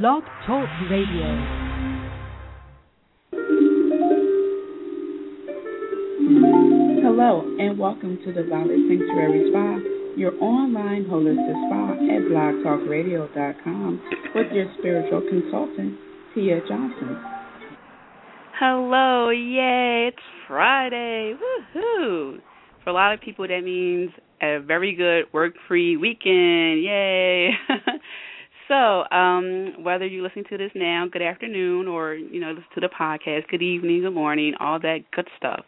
Blog Talk Radio. Hello, and welcome to the Violet Sanctuary Spa, your online holistic spa at blogtalkradio.com with your spiritual consultant, Tia Johnson. Hello, yay, it's Friday. Woohoo! For a lot of people, that means a very good work free weekend. Yay! so, um, whether you listen to this now, good afternoon, or you know, listen to the podcast, good evening, good morning, all that good stuff.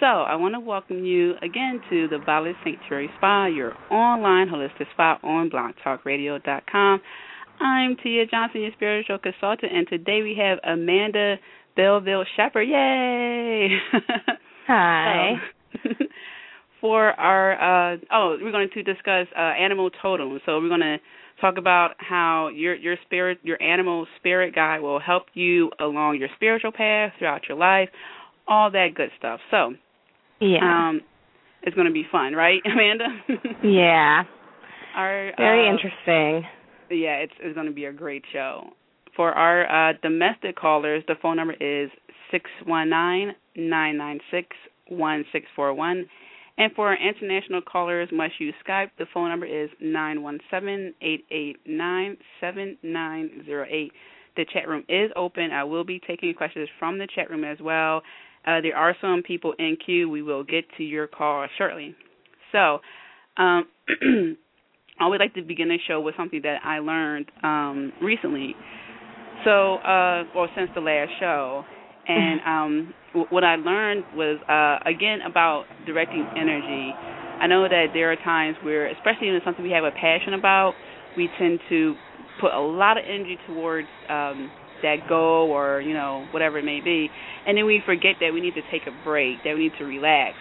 So, I want to welcome you again to the Violet Sanctuary Spa, your online holistic spa on blogtalkradio.com. I'm Tia Johnson, your spiritual consultant, and today we have Amanda Belville Shepard. Yay! Hi. So, for our uh, oh, we're going to discuss uh, animal totems. So we're going to talk about how your your spirit, your animal spirit guide will help you along your spiritual path throughout your life, all that good stuff. So Yeah. um, it's going to be fun, right, Amanda? yeah. Our, Very uh, interesting. Yeah, it's it's going to be a great show. For our uh, domestic callers, the phone number is six one nine nine nine six one six four one, and for our international callers, must use Skype. The phone number is 917-889-7908. The chat room is open. I will be taking questions from the chat room as well. Uh, there are some people in queue. We will get to your call shortly. So, um, I would like to begin the show with something that I learned um, recently. So, uh, since the last show, and um, w- what I learned was uh, again about directing energy. I know that there are times where, especially when it's something we have a passion about, we tend to put a lot of energy towards um, that goal or you know whatever it may be, and then we forget that we need to take a break, that we need to relax,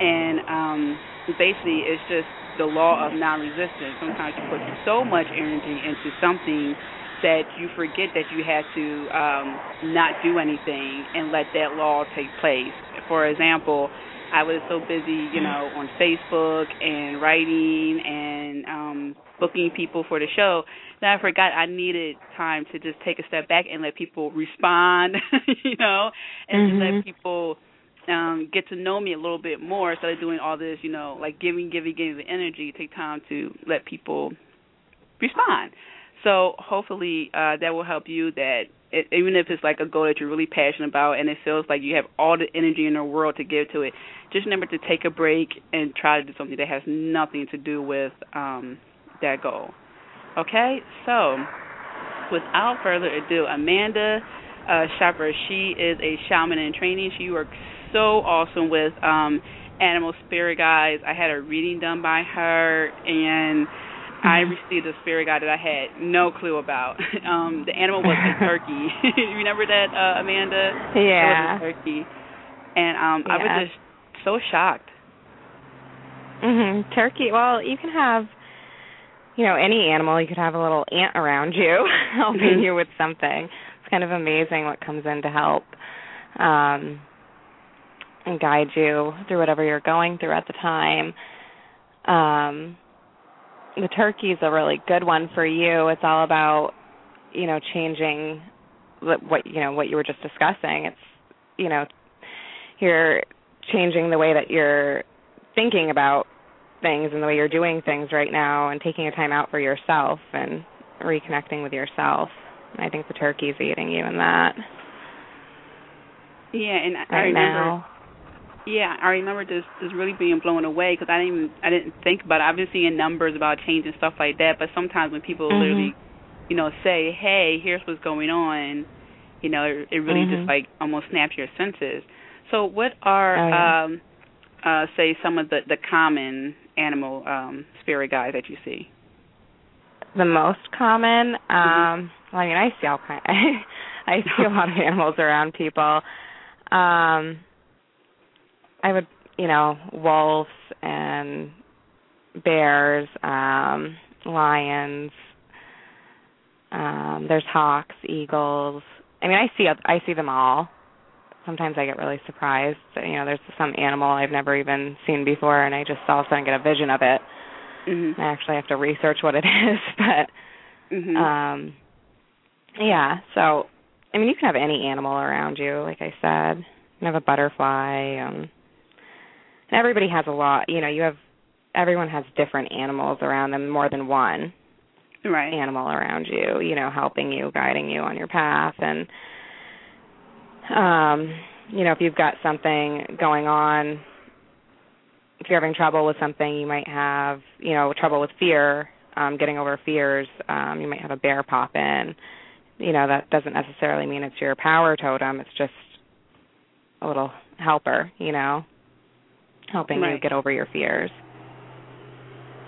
and um, basically it's just the law of non-resistance. Sometimes you put so much energy into something that you forget that you have to um, not do anything and let that law take place. For example, I was so busy, you know, on Facebook and writing and um, booking people for the show that I forgot I needed time to just take a step back and let people respond, you know, and Mhm. let people um get to know me a little bit more instead of doing all this, you know, like giving, giving, giving the energy. Take time to let people respond. So hopefully uh that will help you that it, even if it's like a goal that you're really passionate about and it feels like you have all the energy in the world to give to it, just remember to take a break and try to do something that has nothing to do with um that goal. Okay? So, without further ado, Amanda uh she is a shaman in training. She works so awesome with um animal spirit guides. I had a reading done by her and I received a spirit guide that I had no clue about. Um, the animal was a turkey. you remember that, uh, Amanda? Yeah. It was a turkey. And um I was just so shocked. Mhm. Turkey. Well, you can have you know, any animal, you could have a little ant around you helping Mhm. you with something. It's kind of amazing what comes in to help um and guide you through whatever you're going through at the time. Um the turkey's a really good one for you. It's all about, you know, changing what you know, what you were just discussing. It's you know, you're changing the way that you're thinking about things and the way you're doing things right now and taking a time out for yourself and reconnecting with yourself. I think the turkey's eating you in that Yeah, and I, I remember now. Yeah, I remember just just really being blown away because I didn't even I didn't think about it. I've been seeing numbers about change and stuff like that, but sometimes when people Mhm. literally, you know, say, "Hey, here's what's going on," you know, it, it really Mhm. just like almost snaps your senses. So, what are Oh, yeah. um uh say some of the the common animal um spirit guides that you see? The most common, Mm-hmm. um well, I mean I see all kind I see a lot of animals around people. Um I would you know, wolves and bears, um, lions, um, there's hawks, eagles. I mean, I see I see them all. Sometimes I get really surprised. You know, there's some animal I've never even seen before, and I just all of a sudden get a vision of it. Mhm. I actually have to research what it is, but Mhm. um yeah, so I mean, you can have any animal around you, like I said. You can have a butterfly. Um, and everybody has a lot. You know, you have everyone has different animals around them, more than one right. animal around you. You know, helping you, guiding you on your path, and um, you know, if you've got something going on, if you're having trouble with something, you might have, you know, trouble with fear, um, getting over fears. Um, you might have a bear pop in you know that doesn't necessarily mean it's your power totem it's just a little helper you know helping right. you get over your fears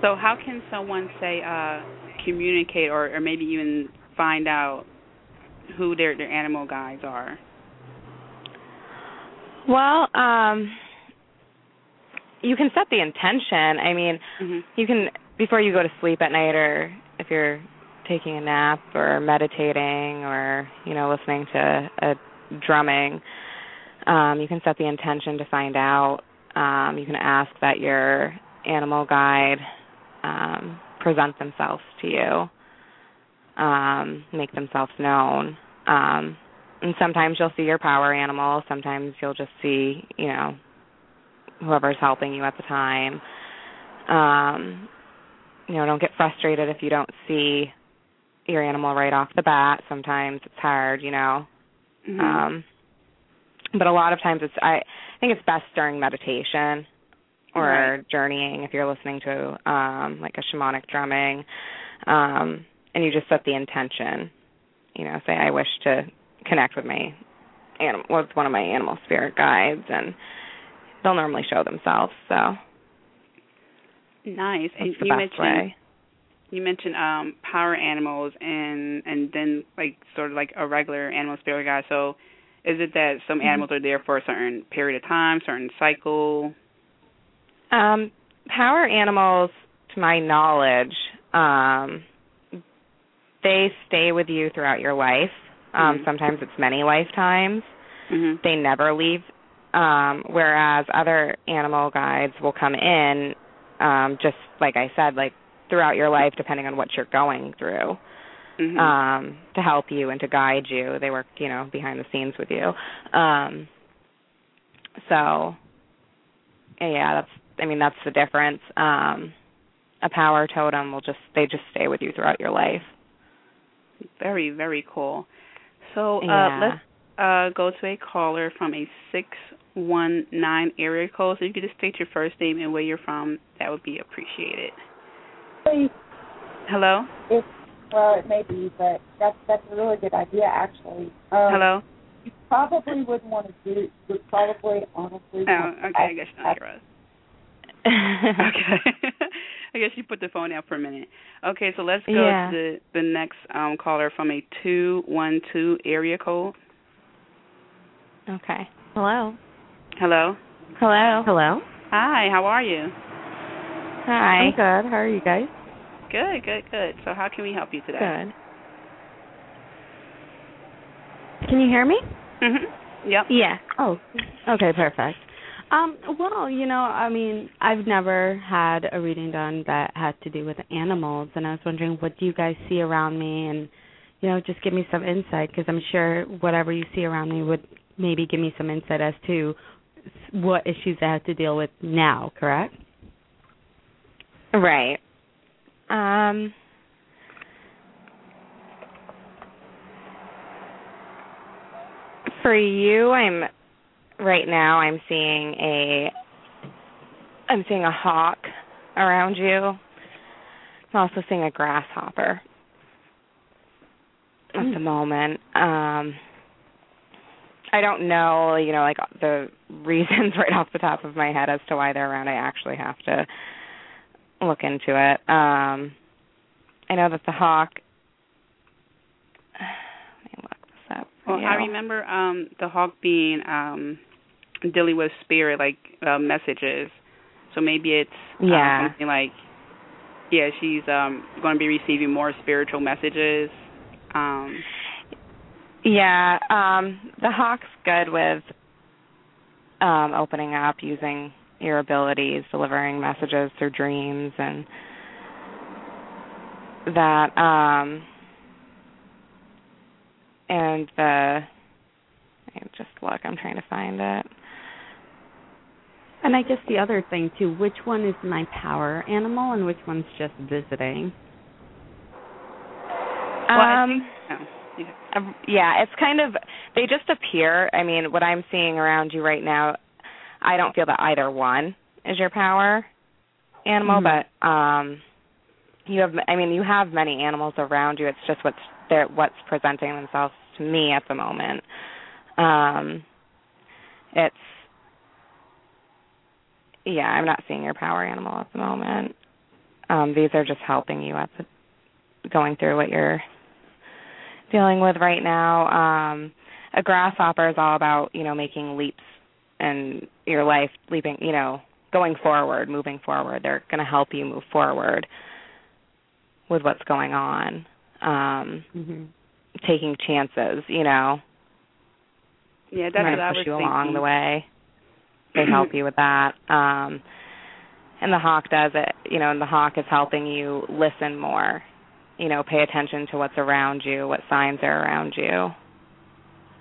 so how can someone say uh communicate or or maybe even find out who their their animal guides are well um you can set the intention i mean mm-hmm. you can before you go to sleep at night or if you're taking a nap or meditating or you know listening to a drumming um, you can set the intention to find out um, you can ask that your animal guide um, present themselves to you um, make themselves known um, and sometimes you'll see your power animal sometimes you'll just see you know whoever's helping you at the time um, you know don't get frustrated if you don't see your animal right off the bat. Sometimes it's hard, you know. Mm-hmm. Um but a lot of times it's I, I think it's best during meditation or right. journeying if you're listening to um like a shamanic drumming. Um and you just set the intention. You know, say I wish to connect with my animal with one of my animal spirit guides and they'll normally show themselves, so Nice. That's and you mentioned way you mentioned um power animals and and then like sort of like a regular animal spirit guide so is it that some mm-hmm. animals are there for a certain period of time certain cycle um power animals to my knowledge um they stay with you throughout your life um mm-hmm. sometimes it's many lifetimes mm-hmm. they never leave um whereas other animal guides will come in um just like i said like throughout your life depending on what you're going through mm-hmm. um to help you and to guide you. They work you know behind the scenes with you. Um so yeah that's i mean that's the difference. Um a power totem will just they just stay with you throughout your life. Very very cool. So uh yeah. let's uh go to a caller from a six one nine area code. So you could just state your first name and where you're from that would be appreciated. Hello. If well, it may be, but that's that's a really good idea, actually. Um, Hello. You probably wouldn't want to do. You probably honestly. Oh, okay. I guess not hear us. okay. I guess you put the phone out for a minute. Okay, so let's go yeah. to the the next um caller from a two one two area code. Okay. Hello. Hello. Hello. Hello. Hi. How are you? Hi. I'm good. How are you guys? Good. Good. Good. So how can we help you today? Good. Can you hear me? Mhm. Yep. Yeah. Oh. Okay. Perfect. Um, well, you know, I mean, I've never had a reading done that had to do with animals, and I was wondering what do you guys see around me, and you know, just give me some insight because I'm sure whatever you see around me would maybe give me some insight as to what issues I have to deal with now. Correct? Right. Um. For you, I'm right now. I'm seeing a. I'm seeing a hawk around you. I'm also seeing a grasshopper at the moment. Um I don't know, you know, like the reasons right off the top of my head as to why they're around. I actually have to look into it. Um I know that the hawk let me look this up. Well, you. I remember um the hawk being um dealing with spirit like uh, messages. So maybe it's uh, Yeah. something like yeah, she's um going to be receiving more spiritual messages. Um Yeah, um the hawk's good with um opening up using your abilities, delivering messages through dreams and that um and the just look. I'm trying to find it. And I guess the other thing too, which one is my power animal and which one's just visiting? Um, um, yeah, it's kind of they just appear. I mean, what I'm seeing around you right now, I don't feel that either one is your power animal, Mhm. but um you have I mean, you have many animals around you. It's just what's they're what's presenting themselves to me at the moment. Um it's yeah, I'm not seeing your power animal at the moment. Um these are just helping you at the going through what you're dealing with right now. Um a grasshopper is all about, you know, making leaps in your life, leaping, you know, going forward, moving forward. They're going to help you move forward with what's going on. Um Mm-hmm. taking chances, you know. Yeah, that's what I push was you thinking. along the way. They help you with that. Um and the hawk does it, you know, and the hawk is helping you listen more. You know, pay attention to what's around you, what signs are around you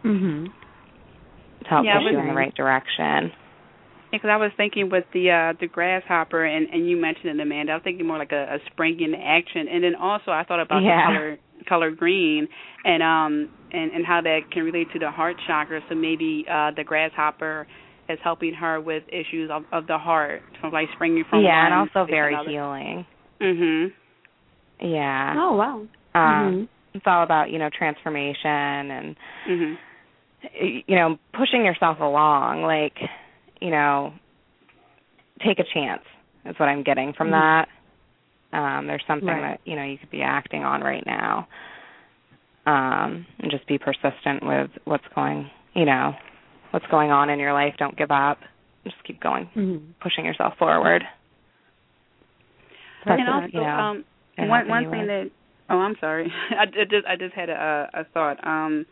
Mhm. To help Yeah, I push you in the right direction. Because I was thinking with the uh the grasshopper and and you mentioned it, Amanda. I was thinking more like a, a spring in action, and then also I thought about Yeah. the color color green and um and and how that can relate to the heart chakra. So maybe uh the grasshopper is helping her with issues of, of the heart, from like springing from yeah, and also very another. healing. Mhm. Yeah. Oh wow. Um, Mhm. It's all about you know transformation and Mhm. You know pushing yourself along. Like you know, take a chance is what I'm getting from Mhm. that. Um, there's something Right. that you know you could be acting on right now, um, and just be persistent with what's going you know what's going on in your life. Don't give up. Just keep going, Mhm. pushing yourself forward. That's and what, also, you know, um, one one you thing that oh, I'm sorry, I, I just I just had a a thought. Um,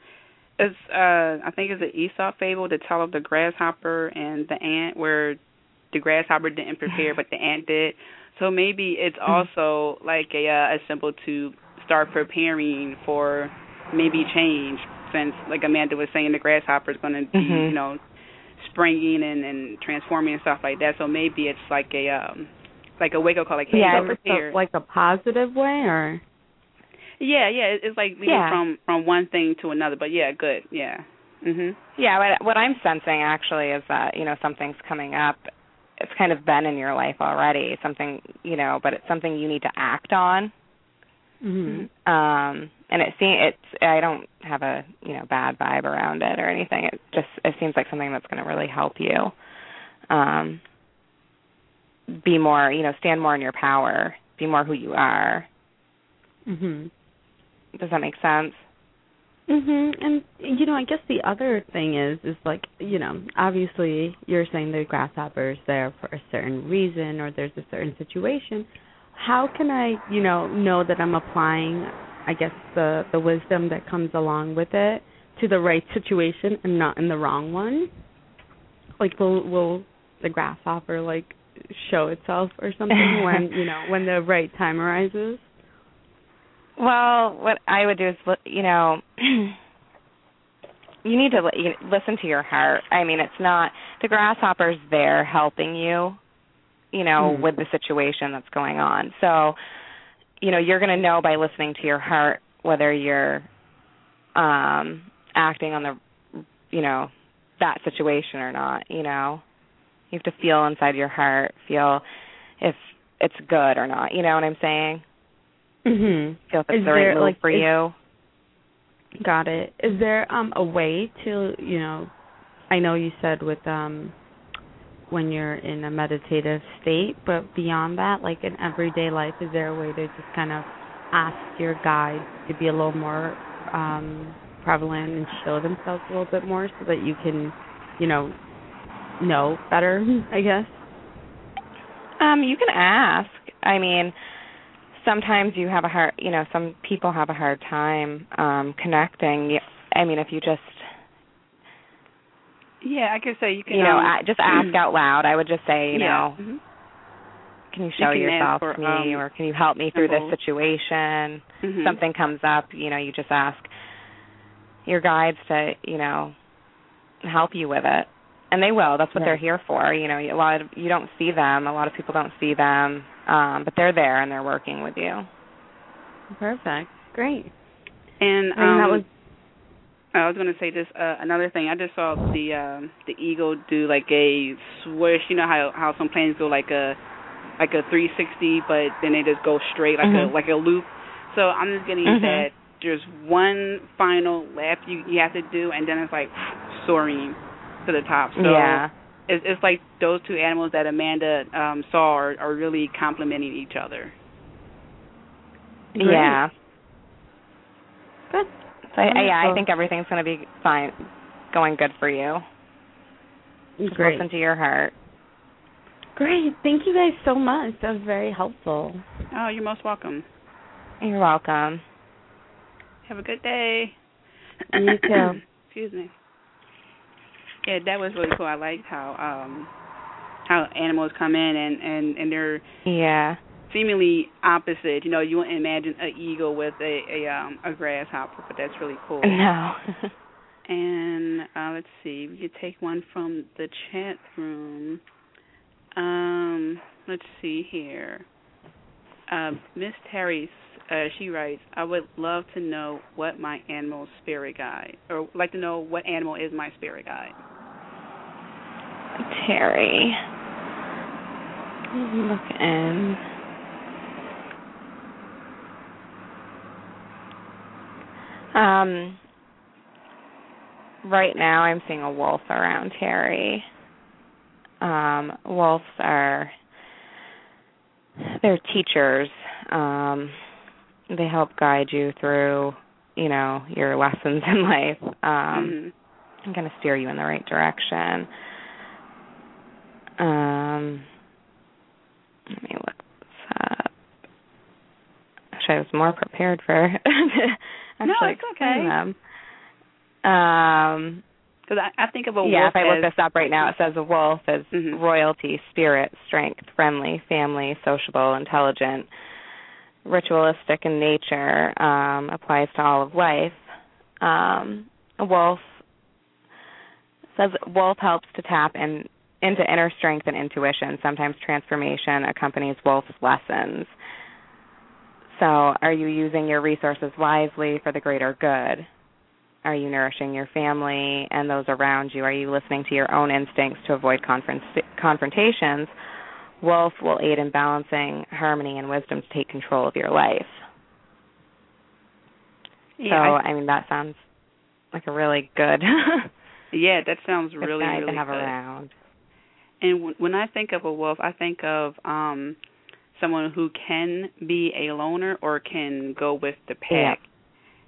it's uh I think it's an Aesop fable to tell of the grasshopper and the ant, where the grasshopper didn't prepare, but the ant did. So maybe it's Mm-hmm. also like a uh, a symbol to start preparing for maybe change, since like Amanda was saying, the grasshopper is going to be Mhm. you know springing and and transforming and stuff like that. So maybe it's like a um like a wake up call, like hey, Yeah, go prepare. like a positive way or Yeah, yeah, it's like leading Yeah. from from one thing to another. But yeah, good. Yeah. Mhm. Yeah, what, what I'm sensing actually is that you know something's coming up. It's kind of been in your life already, something you know, but it's something you need to act on. Mhm. Um, and it seems it's I don't have a you know bad vibe around it or anything. It just it seems like something that's going to really help you. Um, be more you know stand more in your power. Be more who you are. Mhm. Does that make sense? Mhm. And you know, I guess the other thing is is like, you know, obviously you're saying the grasshopper is there for a certain reason or there's a certain situation. How can I, you know, know that I'm applying I guess the the wisdom that comes along with it to the right situation and not in the wrong one? Like will will the grasshopper like show itself or something when, you know, when the right time arises? Well, what I would do is, you know, you need to li- listen to your heart. I mean, it's not the grasshopper's there helping you, you know, Mhm. with the situation that's going on. So, you know, you're going to know by listening to your heart whether you're um acting on the you know, that situation or not, you know. You have to feel inside your heart, feel if it's good or not. You know what I'm saying? Mhm. Feel if it's Is the right there, move like, for is- you. Got it. Is there um a way to, you know, I know you said with um when you're in a meditative state, but beyond that, like in everyday life, is there a way to just kind of ask your guides to be a little more um prevalent and show themselves a little bit more so that you can, you know, know better, I guess? Um, you can ask. I mean, sometimes you have a hard, you know, some people have a hard time um connecting. i mean, if you just, Yeah, I could say you can. you know, um, just ask out loud. I would just say, you yeah. know, Mhm. can you show can yourself for, to me, um, or can you help me through this symbols. situation? Mhm. Something comes up, you know, you just ask, your guides to you know help you with it and they will that's what Right. they're here for you know a lot of you don't see them a lot of people don't see them um but they're there and they're working with you Perfect. Great. And, And that um, was I was going to say just uh, another thing. I just saw the um, the eagle do like a swish. You know how how some planes go like a like a 360, but then they just go straight like Mhm. a like a loop. So I'm just getting Mhm. that there's one final lap you you have to do, and then it's like soaring to the top. So yeah it's, it's like those two animals that Amanda um, saw are, are really complementing each other. Great. yeah good. so I, yeah i think everything's going to be fine going good for you Just Great. listen to your heart Great. Thank you guys so much. That was very helpful. Oh, you're most welcome. you're welcome Have a good day. You too. Excuse me. Yeah, that was really cool. I liked how um how animals come in and and and they're yeah seemingly opposite. You know, you wouldn't imagine an eagle with a a um a grasshopper, but that's really cool. no And uh let's see, we could take one from the chat room. Um, let's see here. Uh, Miss Terry, uh, she writes, I would love to know what my animal spirit guide, or like to know what animal is my spirit guide. terry. Look in. Um right now i'm seeing a wolf around terry. Um wolves are they're teachers. Um they help guide you through you know your lessons in life um Mhm. I'm going to steer you in the right direction. Um, let me look this up. Actually, I was more prepared for actually No, it's okay. them. Um, Because I, I think of a wolf. yeah, if I look as this up right now, it says a wolf is Mhm. royalty, spirit, strength, friendly, family, sociable, intelligent, ritualistic in nature, um, applies to all of life. Um, wolf says wolf helps to tap in, into inner strength and intuition. Sometimes transformation accompanies wolf's lessons. So, are you using your resources wisely for the greater good? Are you nourishing your family and those around you? Are you listening to your own instincts to avoid confront- confrontations? Wolf will aid in balancing harmony and wisdom to take control of your life. yeah, so, I- I mean, that sounds like a really good, yeah, that sounds really guy really to have good. around. And w- when I think of a wolf, I think of um someone who can be a loner or can go with the pack. Yeah.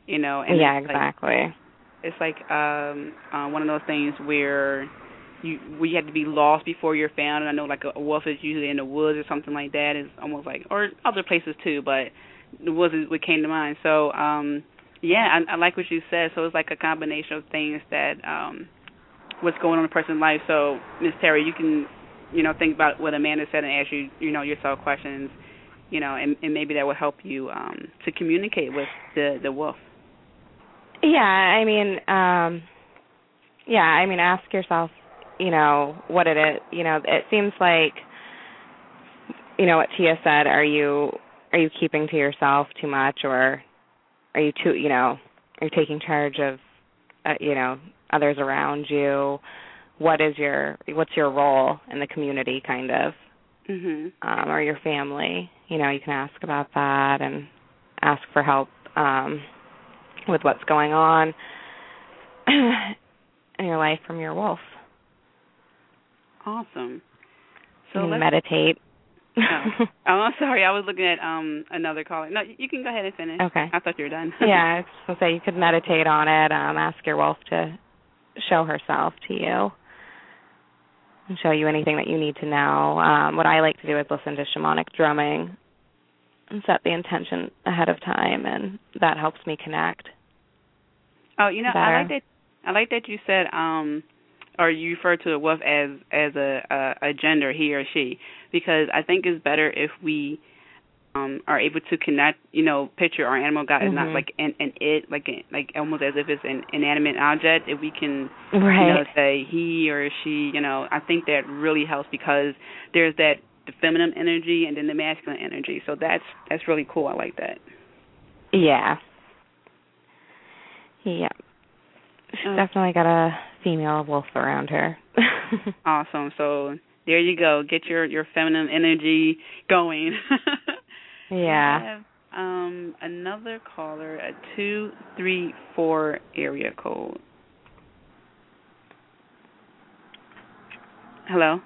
You know, and yeah, it's like, exactly. it's like um uh, one of those things where you we have to be lost before you're found. And I know like a, wolf is usually in the woods or something like that. Is almost like or other places too, but the woods is what came to mind. So um yeah, I, I like what you said. So it's like a combination of things that um what's going on in a person's life. So Miss Terry, you can you know think about what Amanda said and ask you you know yourself questions. You know, and, and maybe that will help you um to communicate with the the wolf. Yeah, I mean, um yeah, I mean ask yourself, you know, what it is, you know, it seems like you know what Tia said, are you are you keeping to yourself too much or are you too, you know, are you taking charge of uh, you know, others around you? What is your what's your role in the community kind of? Mhm. um, or your family. You know, you can ask about that and ask for help um, with what's going on in your life from your wolf. Awesome. So meditate. Oh. oh, I'm sorry. I was looking at um another caller. No, you can go ahead and finish. Okay. I thought you were done. yeah, I was say you could meditate on it. Um, ask your wolf to show herself to you and show you anything that you need to know. Um, what I like to do is listen to shamanic drumming and set the intention ahead of time, and that helps me connect. Oh, you know, I like that. I like that you said, um, or you refer to a wolf as as a, a a gender, he or she, because I think it's better if we um are able to connect you know picture our animal god mm-hmm. is not mm-hmm. like an an it like like almost as if it's an inanimate object if we can right. you know say he or she you know i think that really helps because there's that the feminine energy and then the masculine energy so that's that's really cool i like that yeah yeah she's uh, definitely got a female wolf around her awesome so there you go. Get your your feminine energy going. yeah. I have, um, another caller a two three four area code. Hello.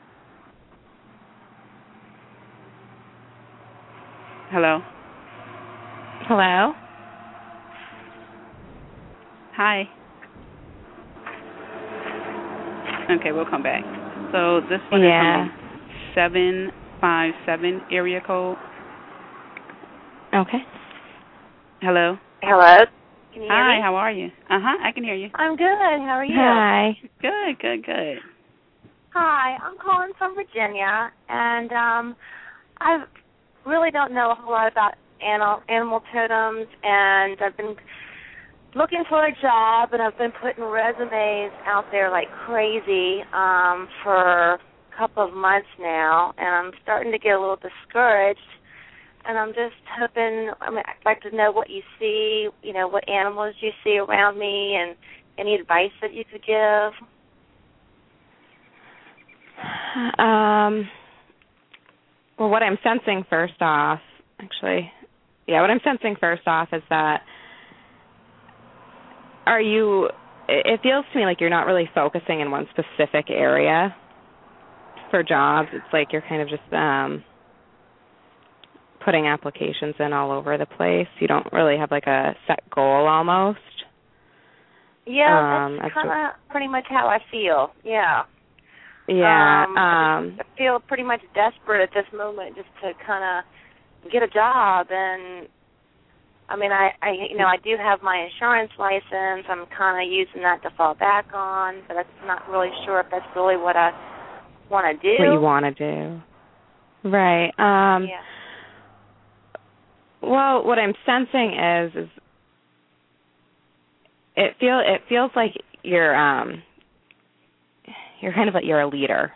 Hello. Hello. Hi. Okay, we'll come back. So this one yeah. is seven five seven area code. Okay. Hello. Hello. Can you hear Hi, me? how are you? Uh huh. I can hear you. I'm good. How are you? Hi. Good, good, good. Hi, I'm calling from Virginia, and um, I really don't know a whole lot about animal animal totems, and I've been looking for a job and I've been putting resumes out there like crazy um for a couple of months now and I'm starting to get a little discouraged and I'm just hoping I mean I'd like to know what you see, you know, what animals you see around me and any advice that you could give. Um well what I'm sensing first off actually yeah, what I'm sensing first off is that are you it feels to me like you're not really focusing in one specific area for jobs. It's like you're kind of just um putting applications in all over the place. You don't really have like a set goal almost. Yeah, um, that's kind of pretty much how I feel. Yeah. Yeah. Um, um I feel pretty much desperate at this moment just to kind of get a job and I mean, I, I, you know, I do have my insurance license. I'm kind of using that to fall back on, but I'm not really sure if that's really what I want to do. What you want to do, right? Um, yeah. Well, what I'm sensing is, is it feel it feels like you're um you're kind of like you're a leader.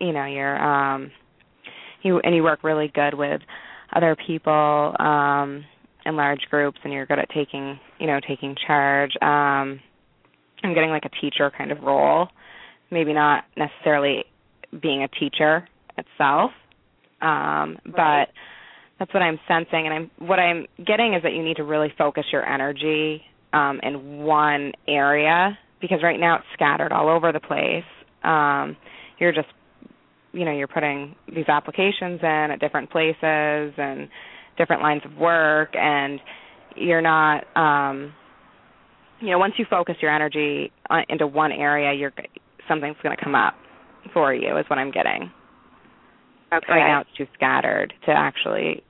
You know, you're um you and you work really good with other people. Um in large groups and you're good at taking you know taking charge um i'm getting like a teacher kind of role maybe not necessarily being a teacher itself um right. but that's what i'm sensing and i'm what i'm getting is that you need to really focus your energy um in one area because right now it's scattered all over the place um you're just you know you're putting these applications in at different places and different lines of work and you're not um you know once you focus your energy on, into one area you're something's going to come up for you is what i'm getting. Okay. Right now it's too scattered to actually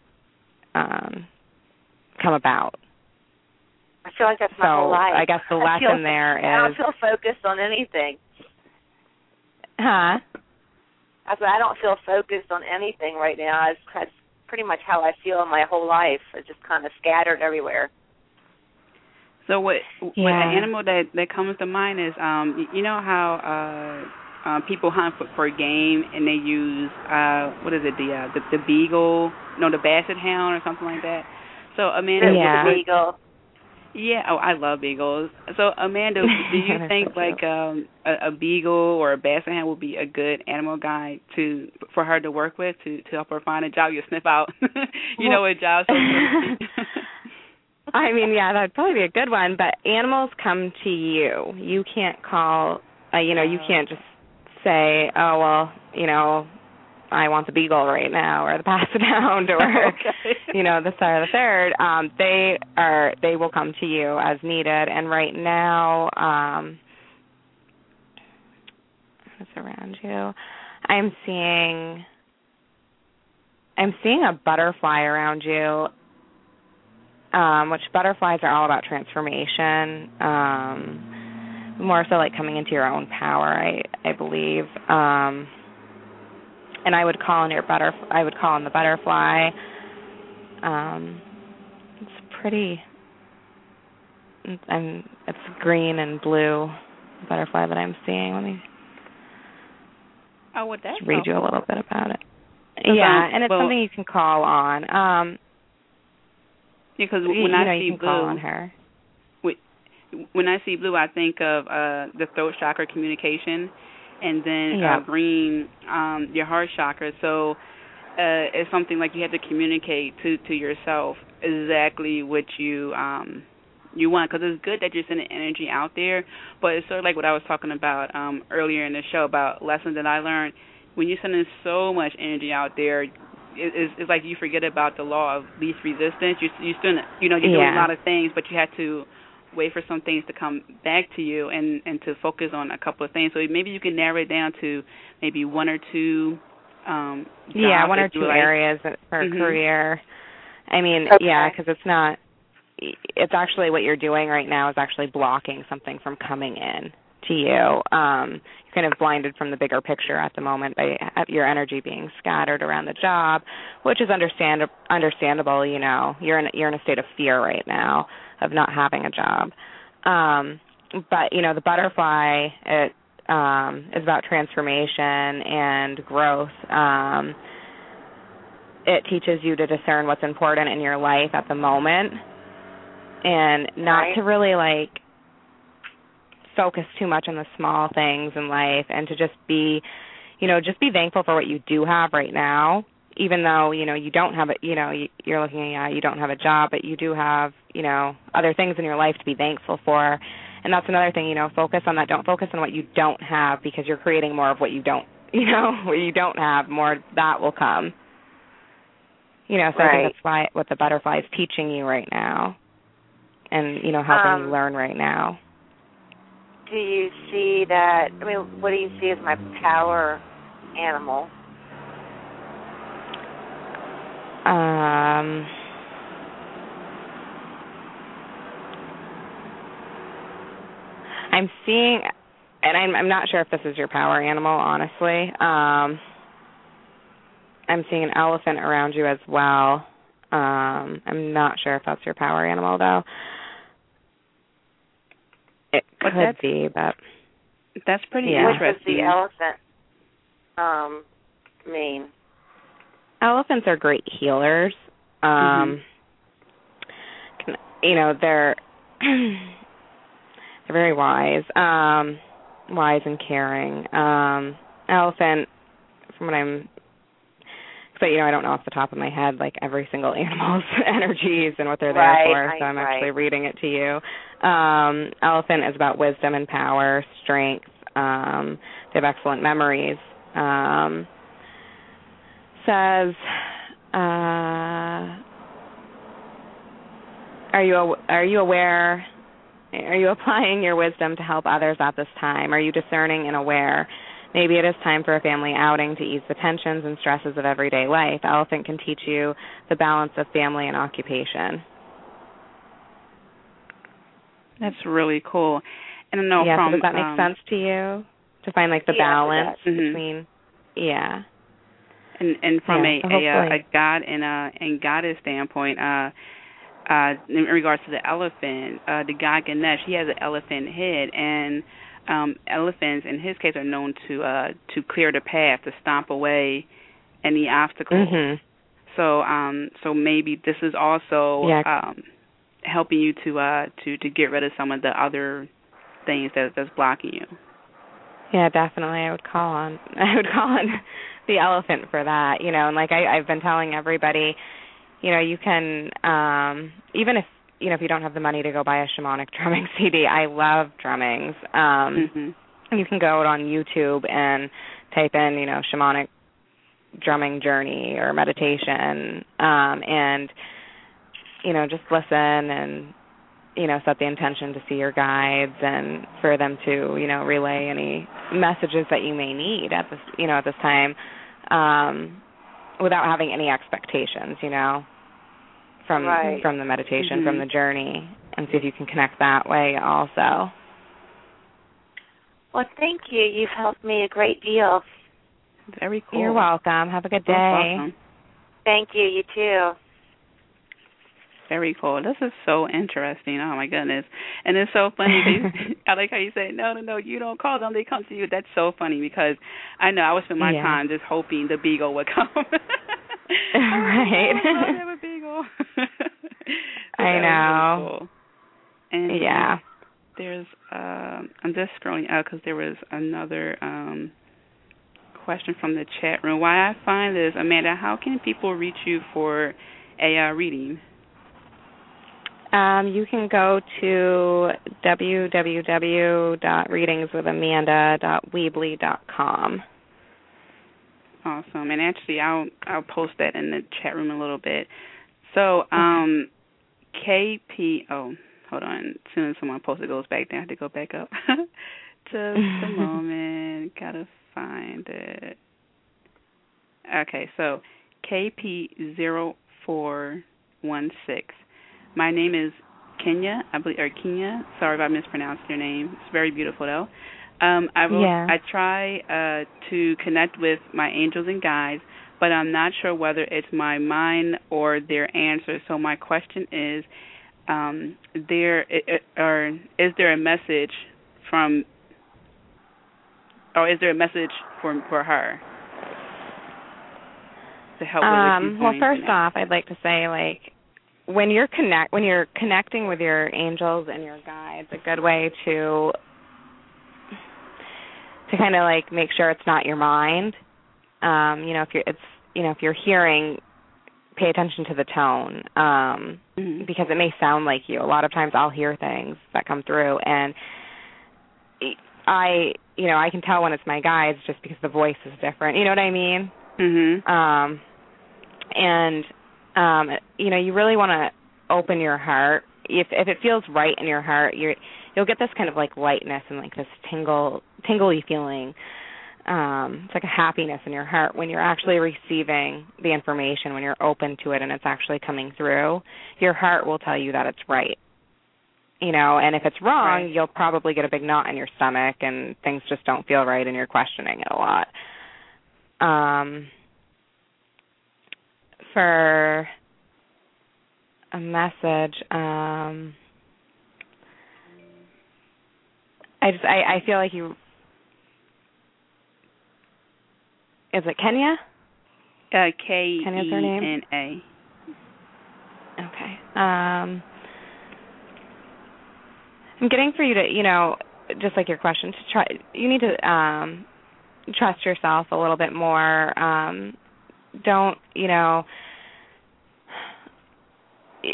um come about. I feel like that's my so whole life. I guess the I lesson feel, there is i don't feel focused on anything. Huh? I said I don't feel focused on anything right now. It's, it's pretty much how I feel my whole life. It's just kind of scattered everywhere. So what yeah. what the animal that that comes to mind is um you know how uh uh people hunt for, for game and they use uh what is it the uh the, the beagle no the basset hound or something like that. So a Amanda yeah. the beagle. Yeah, oh, I love beagles. So, Amanda, do you think so like um a, a beagle or a basset hound would be a good animal guide to for her to work with to to help her find a job? You sniff out, you know, a job. So I mean, yeah, that'd probably be a good one. But animals come to you. You can't call. Uh, you know, you can't just say, "Oh, well, you know, I want the beagle right now or the basset hound or okay. you know the star or the third. Um they are they will come to you as needed. And right now um what's around you? I'm seeing i'm seeing a butterfly around you um which butterflies are all about transformation um more so like coming into your own power i i believe. Um and I would call on your butter I would call on the butterfly Um, it's pretty. I'm. It's green and blue butterfly that I'm seeing. Let me. Oh, what that? Read you a little bit about it. Yeah, and it's well, something you can call on. Um, because when you I know, see you can blue, on her. when I see blue, I think of uh the throat chakra communication, and then Yeah. uh, green, um, your heart chakra. So uh it's something like you have to communicate to to yourself exactly what you um you want because it's good that you're sending energy out there, but it's sort of like what I was talking about um earlier in the show about lessons that I learned. When you're sending so much energy out there, it, it's, it's like you forget about the law of least resistance. You you still you know you're doing a lot of things, but you have to wait for some things to come back to you and and to focus on a couple of things. So maybe you can narrow it down to maybe one or two. Um, Yeah, one or two like. areas for a Mhm. career. I mean, Okay. yeah, because it's not. It's actually what you're doing right now is actually blocking something from coming in to you. Um, you're kind of blinded from the bigger picture at the moment by your energy being scattered around the job, which is understand understandable. You know, you're in you're in a state of fear right now of not having a job. Um, but you know, the butterfly it um, is about transformation and growth. Um, it teaches you to discern what's important in your life at the moment and not Right. to really like focus too much on the small things in life and to just be you know just be thankful for what you do have right now even though you know you don't have it you know you, you're looking at you don't have a job but you do have you know other things in your life to be thankful for and that's another thing you know focus on that don't focus on what you don't have because you're creating more of what you don't you know what you don't have more that will come you know so i think that's why what the butterfly is teaching you right now and you know helping Um, you learn right now Do you see that? I mean, what do you see as my power animal? Um I'm seeing and I'm I'm not sure if this is your power animal honestly. Um I'm seeing an elephant around you as well. Um I'm not sure if that's your power animal though. It But could that's- be, but That's pretty Yeah. What does the elephant um mean? Elephants are great healers. Um can, you know, they're they're very wise. Um wise and caring. Um elephant from what I'm so you know, I don't know off the top of my head like every single animal's energies and what they're there Right, for, so I'm right. actually reading it to you. Um elephant is about wisdom and power, strength. Um they have excellent memories. Um says uh are you are you aware are you applying your wisdom to help others at this time are you discerning and aware maybe it is time for a family outing to ease the tensions and stresses of everyday life elephant can teach you the balance of family and occupation That's really cool. And I know yeah from so does that make um, sense to you to find like the it balance. Mhm. between yeah and and from Yeah, a a, uh, a god and a and goddess standpoint, uh, uh, in regards to the elephant, uh, the god Ganesh, he has an elephant head, and um, elephants, in his case, are known to uh, to clear the path, to stomp away any obstacles. mhm So um, so maybe this is also Yeah. um, helping you to uh to to get rid of some of the other things that that's blocking you. Yeah, definitely. I would call on I would call on the elephant for that, you know, and like I I've been telling everybody, you know, you can um even if you know, if you don't have the money to go buy a shamanic drumming CD, I love drummings. Um hmm you can go out on YouTube and type in, you know, shamanic drumming journey or meditation um and you know, just listen and you know, set the intention to see your guides and for them to, you know, relay any messages that you may need at this, you know, at this time um without having any expectations, you know, from Right. from the meditation, Mhm. from the journey and see if you can connect that way also. Well, thank you. You've helped me a great deal. Very cool. You're welcome. Have a good day. Thank you. You too. Very cool. This is so interesting. Oh my goodness. And it's so funny. I like how you say, No, no, no, you don't call them, they come to you. That's so funny because I know I would spend my yeah. time just hoping the beagle would come. right. oh, have a beagle. I know. Really cool. And yeah. There's um I'm just scrolling out because there was another um question from the chat room. Why I find this, Amanda, how can people reach you for AI reading? Um, you can go to www.readingswithamanda.weebly.com. Awesome. And actually, I'll I'll post that in the chat room a little bit. So, um, KP. Oh, hold on. As soon as someone posts it goes back down, I have to go back up. Just a moment. Gotta find it. Okay, so KP zero four one six. My name is Kenya, I believe, or Kenya. Sorry if I mispronounced your name. It's very beautiful though. Um, I will. Yeah. I try uh, to connect with my angels and guides, but I'm not sure whether it's my mind or their answer. So my question is, um, there or is there a message from, or is there a message for for her to help with what she's Um, well, first off, I'd like to say like when you're connect when you're connecting with your angels and your guides, a good way to to kind of like make sure it's not your mind. Um, you know, if you're it's you know if you're hearing, pay attention to the tone um, Mhm. because it may sound like you. A lot of times I'll hear things that come through and I you know I can tell when it's my guides just because the voice is different. You know what I mean? Mhm. um and um you know you really want to open your heart. If if it feels right in your heart you're you'll get this kind of like lightness and like this tingle tingly feeling. Um it's like a happiness in your heart when you're actually receiving the information when you're open to it and it's actually coming through. Your heart will tell you that it's right. You know and if it's wrong Right. you'll probably get a big knot in your stomach and things just don't feel right and you're questioning it a lot. Um for a message um I just I I feel like you Is it Kenya? Uh, K Kenya's E her name? N A. Okay. Um I'm getting for you to, you know, just like your question, to try you need to um trust yourself a little bit more. Um don't, you know,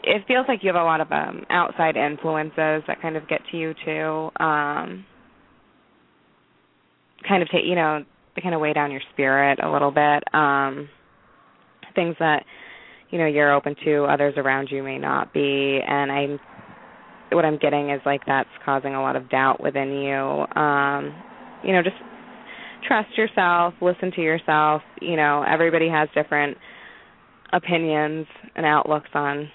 it feels like you have a lot of um outside influences that kind of get to you too. Um kind of take, you know, they kind of weigh down your spirit a little bit. Um things that you know you're open to others around you may not be and i'm what i'm getting is like that's causing a lot of doubt within you um you know just trust yourself listen to yourself you know everybody has different opinions and outlooks on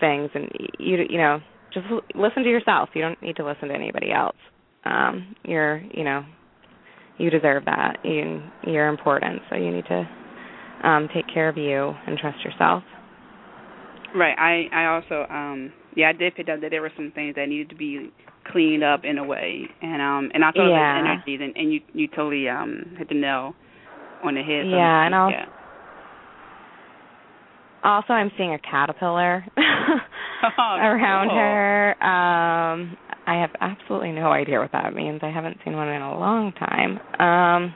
things and you you know just l- listen to yourself you don't need to listen to anybody else um you're you know you deserve that you you're important so you need to um take care of you and trust yourself Right. I I also um yeah I did pick up that there were some things that needed to be cleaned up in a way, and um and I thought Yeah. the energies and and you you totally um hit the nail on the head. so Yeah, and I'll- yeah. Also i'm seeing a caterpillar Oh, around cool. her um i have absolutely no idea what that means i haven't seen one in a long time um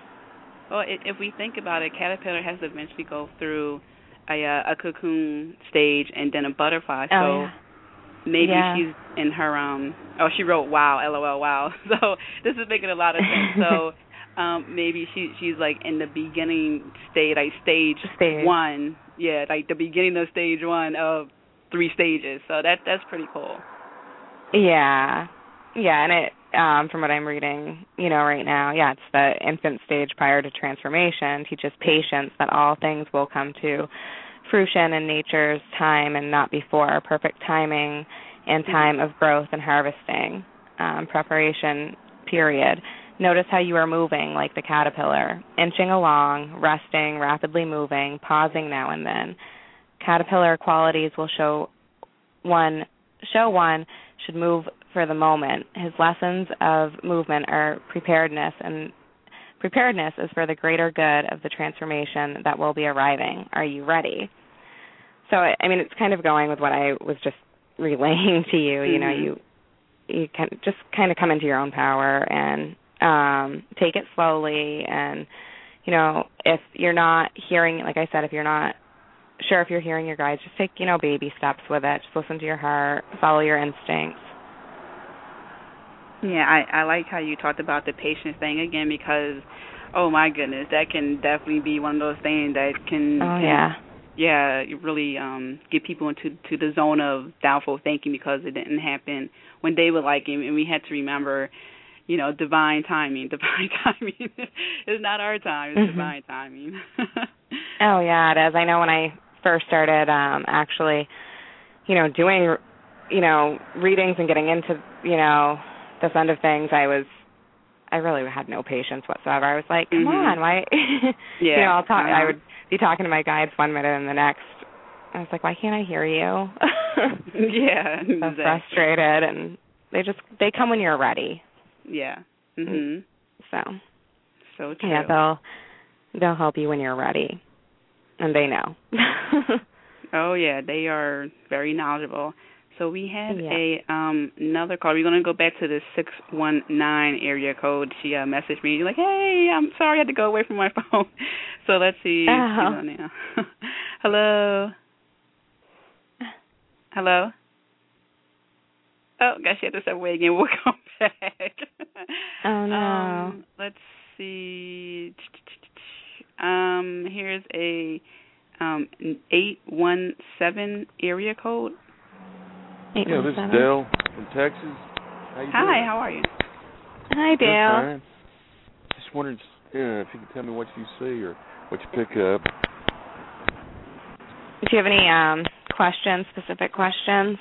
Well, i if we think about it, caterpillar has to eventually go through a uh, a cocoon stage and then a butterfly. So oh yeah maybe Yeah. she's in her um oh she wrote wow lol wow so this is making a lot of sense so um maybe she she's like in the beginning stage like stage Stage. one yeah like the beginning of stage one of three stages so that that's pretty cool Yeah. Yeah, and it um from what I'm reading, you know, right now, yeah, it's the infant stage prior to transformation teaches patience that all things will come to fruition in nature's time and not before. Perfect timing and time of growth and harvesting. Um, preparation period. Notice how you are moving like the caterpillar, inching along, resting, rapidly moving, pausing now and then. Caterpillar qualities will show one show one should move for the moment. His lessons of movement are preparedness and preparedness is for the greater good of the transformation that will be arriving. Are you ready? So I mean it's kind of going with what I was just relaying to you, mm-hmm. you know, you you can just kind of come into your own power and um take it slowly and you know, if you're not hearing like I said if you're not sure if you're hearing your guides, just take, you know, baby steps with it. Just listen to your heart, follow your instincts yeah, I I like how you talked about the patience thing again because oh my goodness, that can definitely be one of those things that can Oh yeah. Yeah, really um get people into to the zone of doubtful thinking because it didn't happen when they would like him and we had to remember you know, divine timing. Divine timing. it's not our time, it's mm-hmm. divine timing. oh yeah, it is. I know when I first started um actually, you know, doing you know, readings and getting into, you know, this end of things, I was I really had no patience whatsoever. I was like, "Come mm-hmm. on, why?" yeah. you know, I'll talk. Uh-huh. I would be talking to my guides one minute and the next. I was like, "Why can't I hear you?" yeah, so exactly. frustrated, and they just they come when you're ready. Yeah. Mhm. So. So true. Yeah, they'll they'll help you when you're ready, and they know. oh yeah, they are very knowledgeable. So we have yeah. a um another call. We're gonna go back to the six one nine area code. She uh, messaged me like, "Hey, I'm sorry I had to go away from my phone." so let's see. Oh. Hello. Hello. Oh, gosh, you had to step away again. We'll come back. Oh no. Um, let's see. Um, here's a um eight one seven area code. Eight yeah, this is Dale from Texas. How you Hi, doing? how are you? Hi, Good, Dale. fine. Just wondering yeah, if you could tell me what you see or what you pick up. Do you have any um questions, specific questions?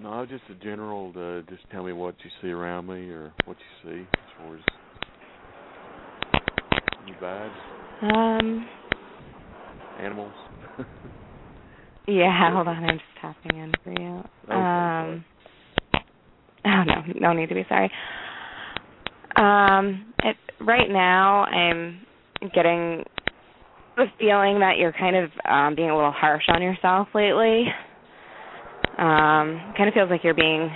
No, just a general. Uh, just tell me what you see around me or what you see as far as any vibes, Um. animals. Yeah, hold on. I'm just tapping in for you. Okay, um. Oh no, no need to be sorry. Um, it right now I'm getting the feeling that you're kind of um being a little harsh on yourself lately. Um, kind of feels like you're being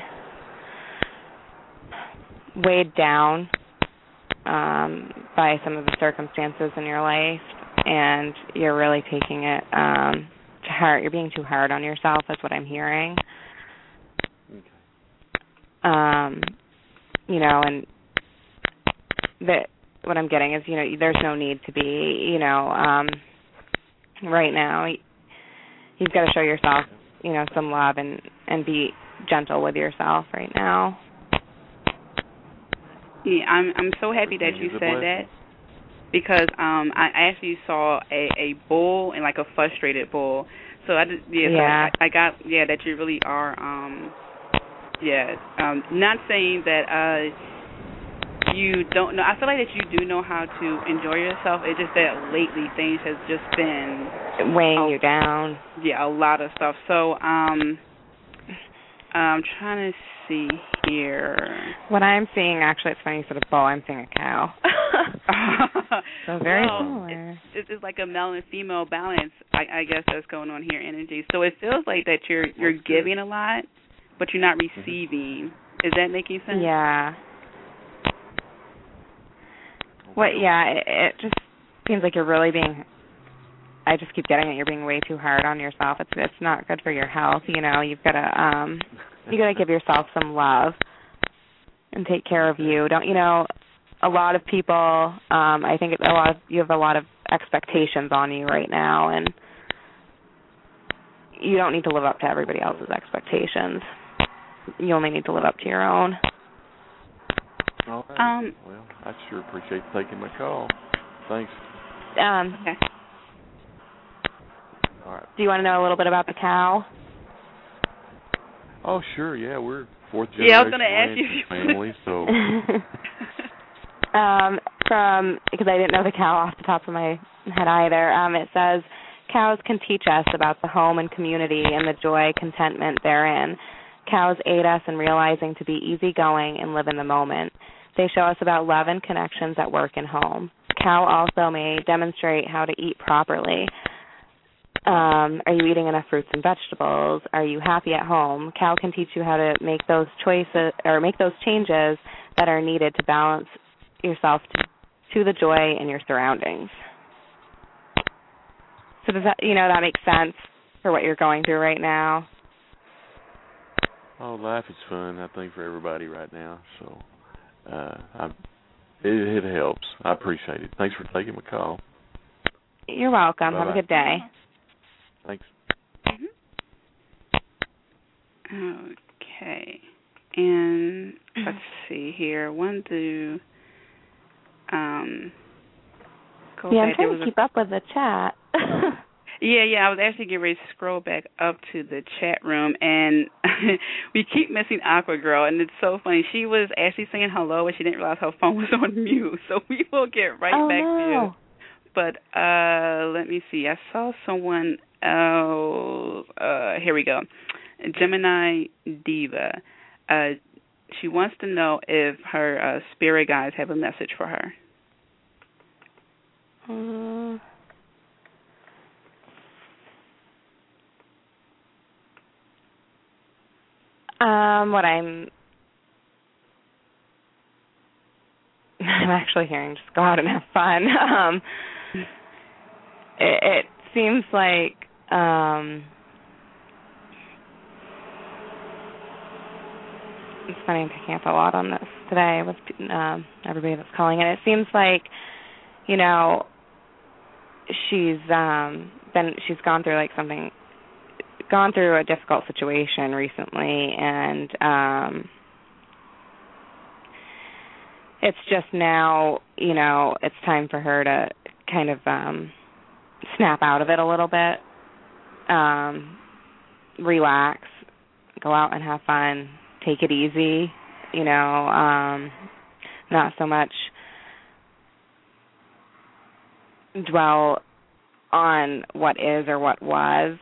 weighed down um by some of the circumstances in your life and you're really taking it um to heart. You're being too hard on yourself, that's what I'm hearing. Okay. um you know and that what i'm getting is you know there's no need to be you know um right now you've got to show yourself you know some love and and be gentle with yourself right now. Yeah, I'm I'm so happy that you said that because um I actually saw a a bull and like a frustrated bull. So I just, yeah, so I, I got yeah that you really are um yeah um not saying that uh you don't know. I feel like that you do know how to enjoy yourself. It's just that lately things has just been weighing Oh. you down yeah a lot of stuff. So um I'm trying to see here. what i'm seeing actually it's funny you said a bull i'm seeing a cow so very well, similar It's, it's like a male and female balance. I, I guess that's going on here, energy. So it feels like that you're you're giving a lot, but you're not receiving. Is that making sense? yeah What? Yeah, it, it just seems like you're really being. I just keep getting it. You're being way too hard on yourself. It's it's not good for your health. You know, you've got to um, you got to give yourself some love and take care of you. Don't you know? A lot of people. Um, I think a lot of you have a lot of expectations on you right now, and you don't need to live up to everybody else's expectations. You only need to live up to your own. All right. Um, well, I sure appreciate taking my call. Thanks. Um, Okay. All right. do you want to know a little bit about the cow? Oh, sure. Yeah, we're fourth generation Yeah, I was gonna ask you ranch family, so um, from because I didn't know the cow off the top of my head either. Um, it says Cows can teach us about the home and community and the joy, contentment therein. Cows aid us in realizing to be easygoing and live in the moment. They show us about love and connections at work and home. Cow also may demonstrate how to eat properly. Um, are you eating enough fruits and vegetables? Are you happy at home? Cow can teach you how to make those choices or make those changes that are needed to balance yourself to, to the joy in your surroundings. So does that you know that makes sense for what you're going through right now? Oh, life is fun, I think, for everybody right now. So, uh, I, it, it helps. I appreciate it. Thanks for taking my call. You're welcome. Bye-bye. Have a good day. Thanks. Okay. And let's see here. One through um yeah, I'm trying was to a- keep up with the chat. Yeah, yeah, I was actually getting ready to scroll back up to the chat room and we keep missing Aqua Girl and it's so funny. She was actually saying hello and she didn't realize her phone was on mute. So we will get right oh back no. to you. But uh let me see. I saw someone else uh here we go. Gemini Diva. Uh she wants to know if her uh spirit guides have a message for her. Uh, um, what I'm I'm actually hearing just go out and have fun. Um, it, it seems like um, it's funny I'm picking up a lot on this today with um, everybody that's calling in. It seems like you know she's um been she's gone through like something gone through a difficult situation recently and um it's just now you know it's time for her to kind of um snap out of it a little bit um relax go out and have fun take it easy you know um not so much dwell on what is or what was.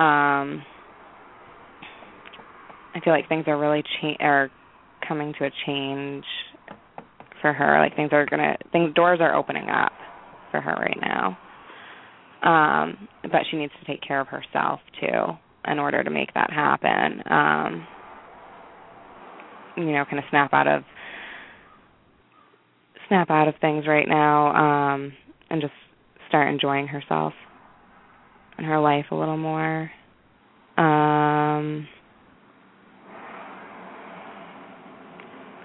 Um, I feel like things are really cha- are coming to a change for her. Like things are gonna things doors are opening up for her right now. Um, but she needs to take care of herself too in order to make that happen. Um, you know, kind of snap out of snap out of things right now um and just start enjoying herself and her life a little more. Um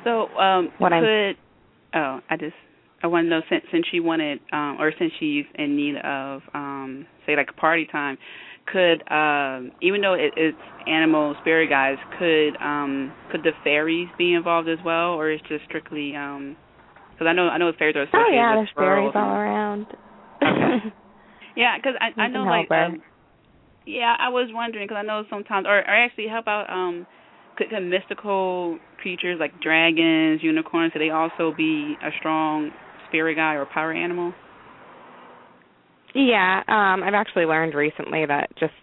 So, um, What I'm- could oh, I just I want to know since since she wanted um, or since she's in need of um, say like party time, could um, even though it, it's animal spirit guides, could um, could the fairies be involved as well, or is just strictly um, because I know I know fairies are associated. Oh yeah, there's fairies all around. Okay. Yeah, because I I know like um, yeah, I was wondering because I know sometimes or or actually how about um could, could mystical creatures like dragons, unicorns, could they also be a strong spirit guide or power animal? Yeah, um I've actually learned recently that just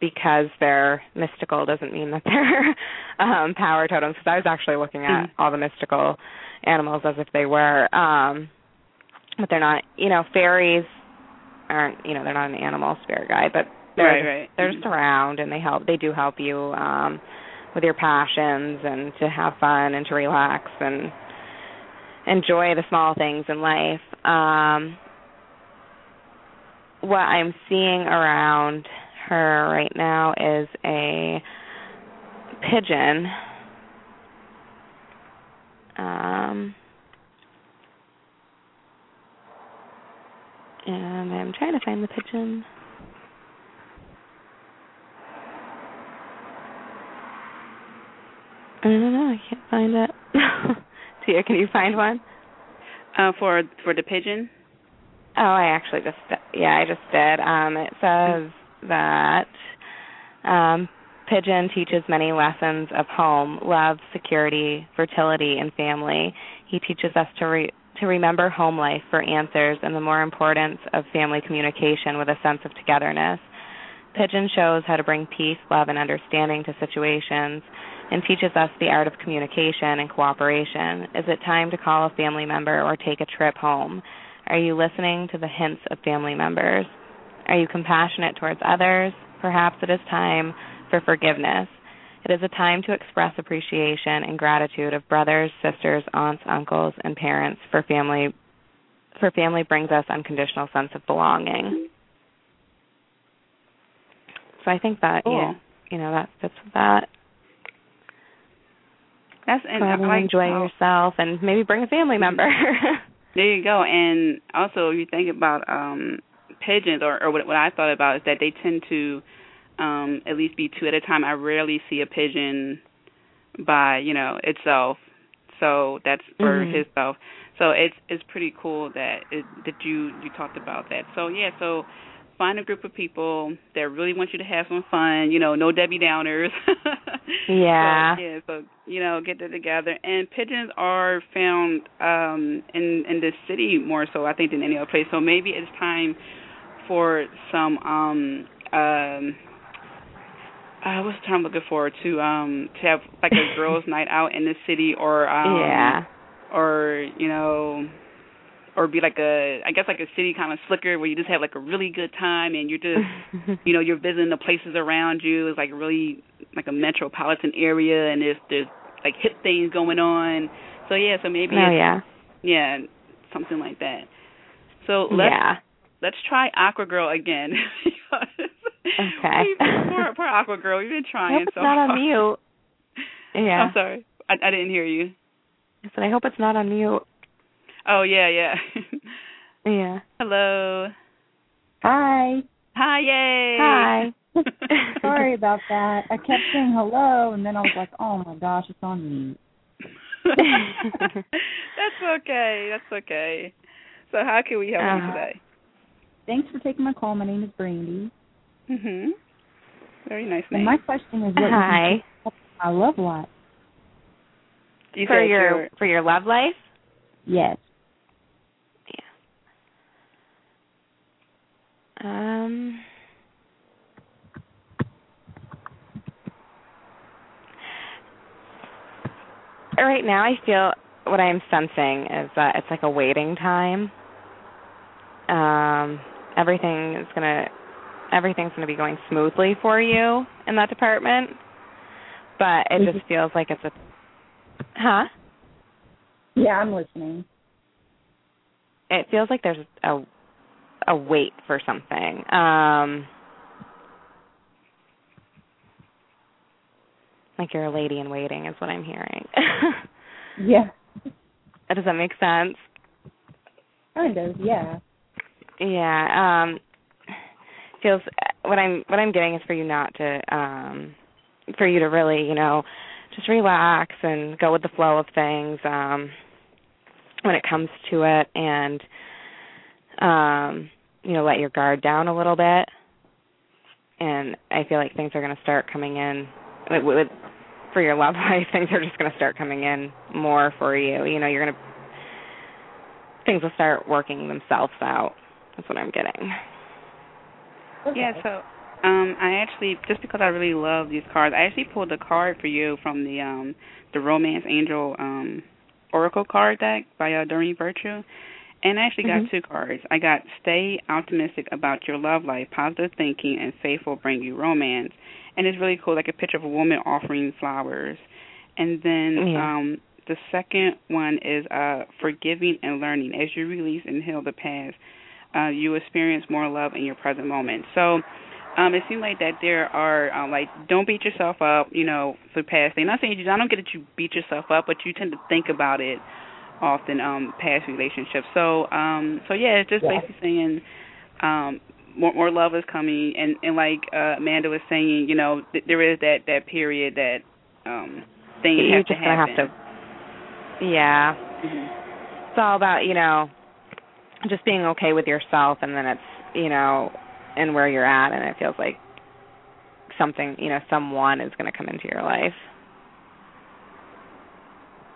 because they're mystical doesn't mean that they're um power totems because I was actually looking at Mhm. all the mystical animals as if they were um but they're not, you know, fairies aren't, you know, they're not an animal spirit guide, but they're Right, just, right. they're just around and they help they do help you um with your passions and to have fun and to relax and enjoy the small things in life. Um what I'm seeing around her right now is a pigeon. Um and I'm trying to find the pigeon. I don't know, I can't find it. Tia, can you find one? Uh, for for the pigeon. Oh, I actually just yeah, I just did. Um, it says that um, Pigeon teaches many lessons of home, love, security, fertility, and family. He teaches us to re- to remember home life for answers and the more importance of family communication with a sense of togetherness. Pigeon shows how to bring peace, love, and understanding to situations and teaches us the art of communication and cooperation. Is it time to call a family member or take a trip home? Are you listening to the hints of family members? Are you compassionate towards others? Perhaps it is time for forgiveness. It is a time to express appreciation and gratitude of brothers, sisters, aunts, uncles, and parents for family for family brings us unconditional sense of belonging. So I think that cool. yeah, you know that fits with that. That's and Go and like enjoy how- yourself and maybe bring a family member. There you go. And also, if you think about um pigeons, or, or what, what I thought about is that they tend to um at least be two at a time. I rarely see a pigeon by you know itself. So that's for Mhm. himself. So it's it's pretty cool that it, that you you talked about that. So yeah, so find a group of people that really want you to have some fun. You know, no Debbie Downers. Yeah. So, yeah. So you know, get it together. And pigeons are found um in in the city more so I think than any other place. So maybe it's time for some um um uh, what's the term I'm looking for to um to have like a girls' night out in the city or um yeah. or you know or be like a I guess like a city kind of slicker where you just have like a really good time and you're just you know you're visiting the places around you it's like really like a metropolitan area and there's there's like hip things going on so yeah so maybe oh yeah. yeah something like that so let's Yeah. let's try Aqua Girl again Okay. We've been- poor, poor Aqua Girl we've been I trying hope it's so not on hard. mute. Yeah. I'm sorry I, I didn't hear you I said I hope it's not on mute. oh yeah yeah Yeah. hello Hi. hi yay Hi. Sorry about that. I kept saying hello, and then I was like, oh my gosh, it's on mute. That's okay. That's okay. So how can we help you Uh-huh. today? Thanks for taking my call. My name is Brandy. Mhm. Very nice And name. my question is, what Hi. I love life. you For your you're- for your love life? Yes. Yeah. Um Right now I feel what I'm sensing is that it's like a waiting time. Um everything is going to everything's going to be going smoothly for you in that department. But it just feels like it's a Huh? Yeah, I'm listening. it feels like there's a a wait for something. Um like you're a lady in waiting is what I'm hearing. Yeah. Does that make sense? Kind of. Yeah. Yeah. Um feels what I'm what I'm getting is for you not to um for you to really, you know, just relax and go with the flow of things um when it comes to it and um you know let your guard down a little bit. And i feel like things are going to start coming in with, with for your love life things are just going to start coming in more for you. You know you're going to things will start working themselves out. That's what i'm getting Yeah, so um I actually just because I really love these cards, I actually pulled a card for you from the um the Romance Angel um Oracle card deck by uh, Doreen Virtue. And I actually got Mhm. two cards. I got Stay Optimistic About Your Love Life, Positive Thinking, and Faith Will Bring You Romance. And it's really cool, like a picture of a woman offering flowers. And then Yeah. um the second one is uh Forgiving and Learning. As you release and heal the past, uh, you experience more love in your present moment. So um, it seems like that there are uh, like don't beat yourself up, you know, for past things. Not saying you, I don't get that you beat yourself up, but you tend to think about it often, um, past relationships. So um, so yeah, it's just Yeah. basically saying um, more more love is coming, and and like uh, Amanda was saying, you know, th- there is that that period that um, things you're have just to happen. have to yeah Mhm. it's all about you know just being okay with yourself and then it's you know and where you're at and it feels like something you know someone is going to come into your life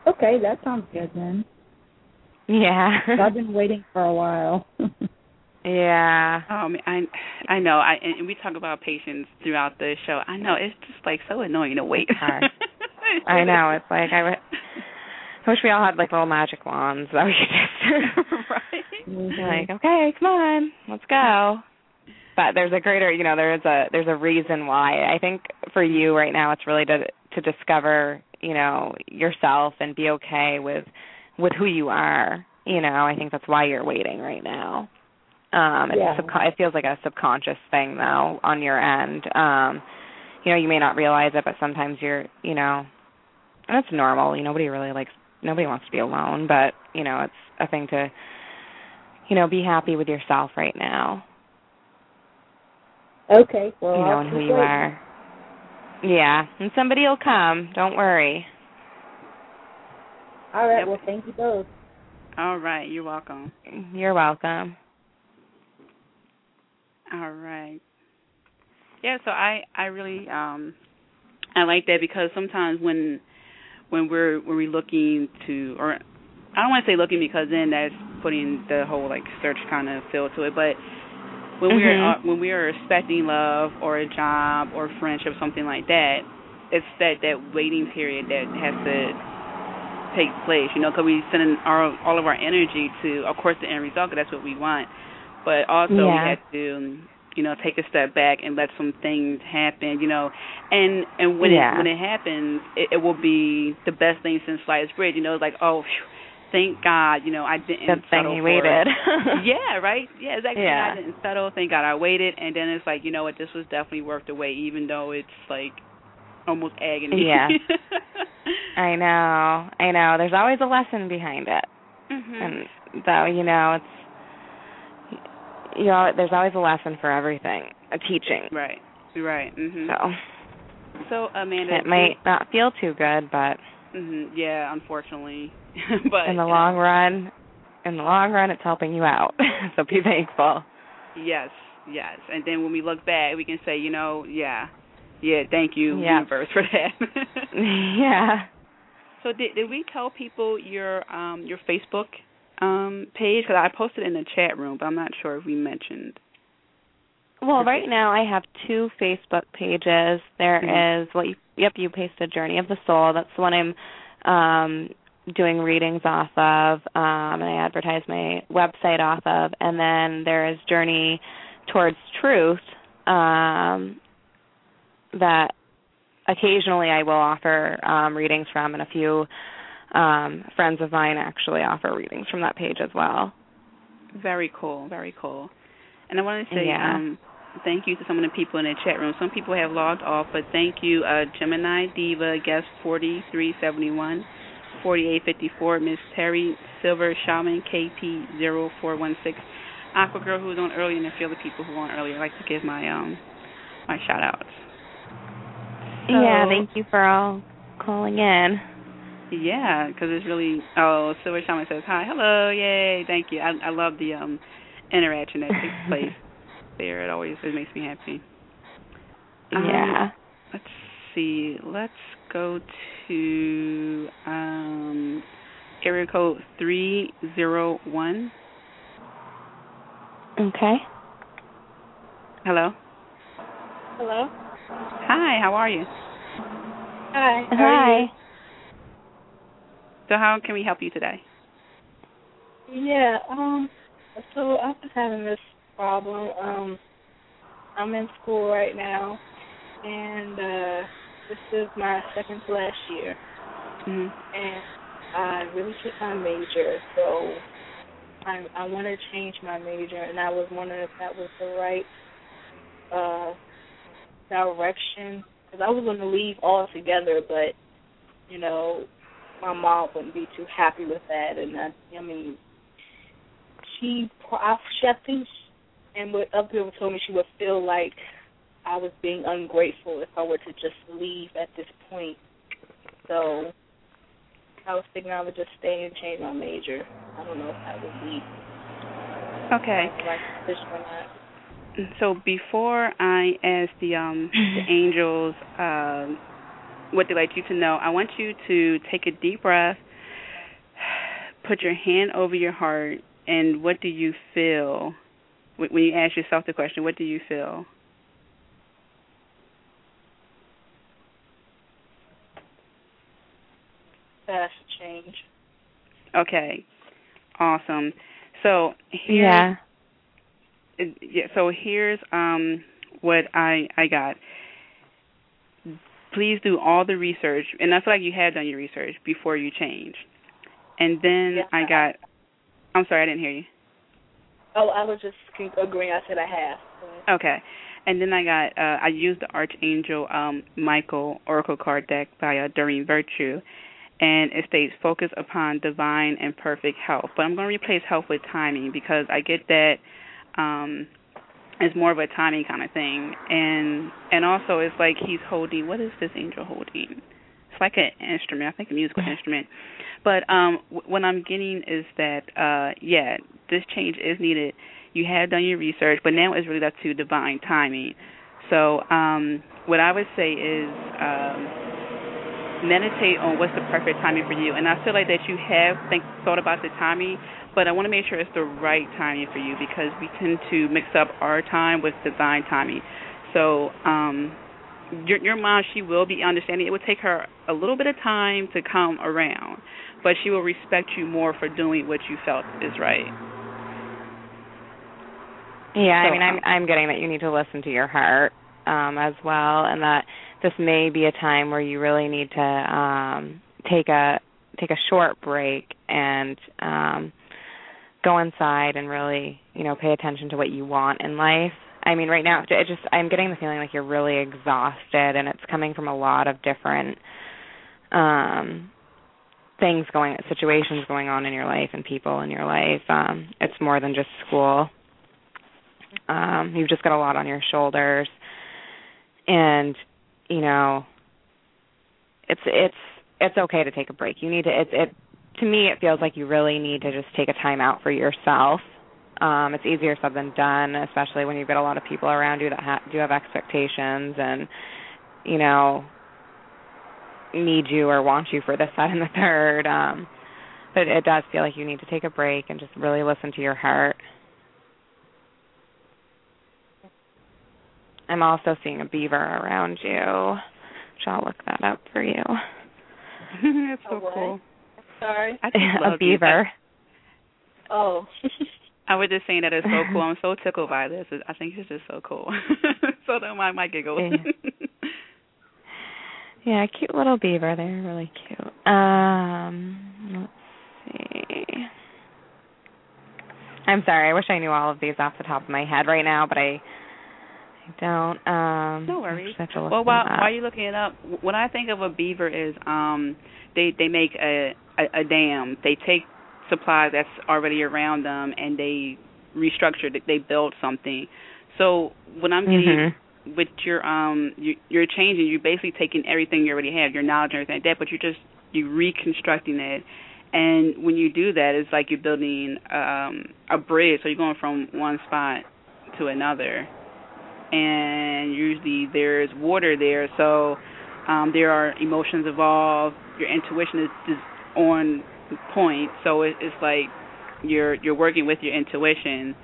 Okay, that sounds good then. Yeah. so I've been waiting for a while. yeah. Um, I I know. I and we talk about patience throughout the show. I know it's just like so annoying to wait. Hard. I know. It's like I, I wish we all had like little magic wands that we could just right. Mm-hmm. like, okay, come on, let's go. But there's a greater, you know, there's a there's a reason why. I think for you right now, it's really to to discover, you know, yourself and be okay with with who you are. You know, I think that's why you're waiting right now. Um, it's Yeah. subcon- it feels like a subconscious thing though on your end. Um, you know, you may not realize it, but sometimes you're, you know, and it's normal. You know, nobody really likes nobody wants to be alone, but you know, it's a thing to, you know, be happy with yourself right now. Okay. Well, you know, I'll and who you waiting. are. Yeah, and somebody will come. Don't worry. All right. Yep. Well, thank you both. All right. You're welcome. You're welcome. All right. Yeah, so I I really um I like that because sometimes when when we're when we're looking to or I don't want to say looking because then that's putting the whole like search kind of feel to it, but when we're Mhm. uh, when we are expecting love or a job or friendship something like that, it's that that waiting period that has to take place, you know, because we send in our all of our energy to, of course, the end result, 'cause that's what we want, but also we have to, you know, take a step back and let some things happen, you know, and and when Yeah. it when it happens, it, it will be the best thing since sliced bread, you know, it's like oh, thank God, you know, I didn't Good thing settle waited. yeah, right. Yeah, exactly. Yeah. I didn't settle. Thank God I waited, and then it's like, you know what? This was definitely worth the wait, even though it's like almost agony. Yeah. I know. I know. There's always a lesson behind it. mhm. And so you know, it's you know, there's always a lesson for everything, a teaching. Right. Right. Mhm. So So Amanda, it might not feel too good, but Mhm. Yeah, unfortunately. but in the know, long run, in the long run, it's helping you out. so be thankful. Yes. Yes. And then when we look back, we can say, you know, yeah, yeah, thank you, Yeah. universe, for that. yeah. So did did we tell people your um your Facebook um page? Because I posted in the chat room, but I'm not sure if we mentioned. Well, right now I have two Facebook pages. There is Mhm. what you yep, you pasted Journey of the Soul. That's the one I'm um doing readings off of, um and I advertise my website off of. And then there is Journey Towards Truth, um that occasionally I will offer um readings from and a few um friends of mine actually offer readings from that page as well. Very cool, very cool. And I want to say Yeah. um thank you to some of the people in the chat room. Some people have logged off, but thank you, uh Gemini Diva, guest forty three seventy one, forty eight fifty four, Miss Terry Silver Shaman KP zero four one six, Aqua Girl who was on earlier and a few other people who were on earlier. I'd like to give my um my shout outs. yeah, thank you for all calling in. Yeah, because it's really. Oh, Silver Shaman says hi, hello, yay, thank you. I I love the um interaction that takes place there. It always it makes me happy. Um, Yeah. Let's see. Let's go to um area code three zero one. Okay. Hello. Hello. Hi. How are you? Hi. How are Hi. So how can we help you today? Yeah. Um. So I've been having this problem. Um. I'm in school right now, and uh this is my second to last year, hmm and I really hate my major. So I I want to change my major, and I was wondering if that was the right uh direction because I was going to leave altogether, but you know my mom wouldn't be too happy with that, and I, I mean, she, I, she, I think, and what other people told me, she would feel like I was being ungrateful if I were to just leave at this point. So I was thinking I would just stay and change my major. I don't know if that would be Okay. the decision or not. So before I ask the um the angels um what they'd like you to know, I want you to take a deep breath, put your hand over your heart, and what do you feel when you ask yourself the question? What do you feel? Fast change. Okay, awesome. So here, yeah. yeah. So here's um what I I got. Please do all the research, and I feel like you had done your research before you change. And then Yes, I I got. I'm sorry, I didn't hear you. Oh, I was just agreeing. I said I have. Okay. And then I got uh I used the Archangel um Michael Oracle card deck by uh, Doreen Virtue and it states focus upon divine and perfect health. But I'm going to replace health with timing because I get that um it's more of a timing kind of thing. And and also it's like he's holding what is this angel holding? It's like an instrument, I think a musical instrument. But um w- what I'm getting is that uh yeah, this change is needed you have done your research, but now it's really up to divine timing. So, um, what I would say is um, meditate on what's the perfect timing for you. And I feel like that you have think thought about the timing, but I want to make sure it's the right timing for you because we tend to mix up our time with divine timing. So, um, your your mom, she will be understanding. It will take her a little bit of time to come around, but she will respect you more for doing what you felt is right. Yeah, So, I mean, I'm um, I'm getting that you need to listen to your heart um, as well, and that this may be a time where you really need to um, take a take a short break and um, go inside and really, you know, pay attention to what you want in life. I mean, right now, it just I'm getting the feeling like you're really exhausted, and it's coming from a lot of different um things going situations going on in your life and people in your life. Um it's more than just school. Um you've just got a lot on your shoulders. And you know it's it's it's okay to take a break. You need to it's it to me it feels like you really need to just take a time out for yourself um it's easier said than done especially when you've got a lot of people around you that ha- do have expectations and you know need you or want you for this that and the third um but it does feel like you need to take a break and just really listen to your heart I'm also seeing a beaver around you. Which I'll look that up for you. That's so cool. Sorry. I just a love these. beaver. Oh. I was just saying that it's so cool. I'm so tickled by this. I think it's just so cool. so don't mind my giggles. Yeah, cute little beaver. They're really cute. Um, let's see. I'm sorry. I wish I knew all of these off the top of my head right now, but I I don't. Um, No I worries. have to well, while them up. while you're looking it up, when I think of a beaver is um they they make a, a a dam. They take supplies that's already around them and they restructure it. They build something. So when I'm getting Mhm. with your um you, you're changing, you're basically taking everything you already have, your knowledge and everything like that, but you're just you reconstructing it. And when you do that, it's like you're building um a bridge. So you're going from one spot to another and usually there's water there so um there are emotions involved your intuition is, is on point so it, it's like you're you're working with your intuition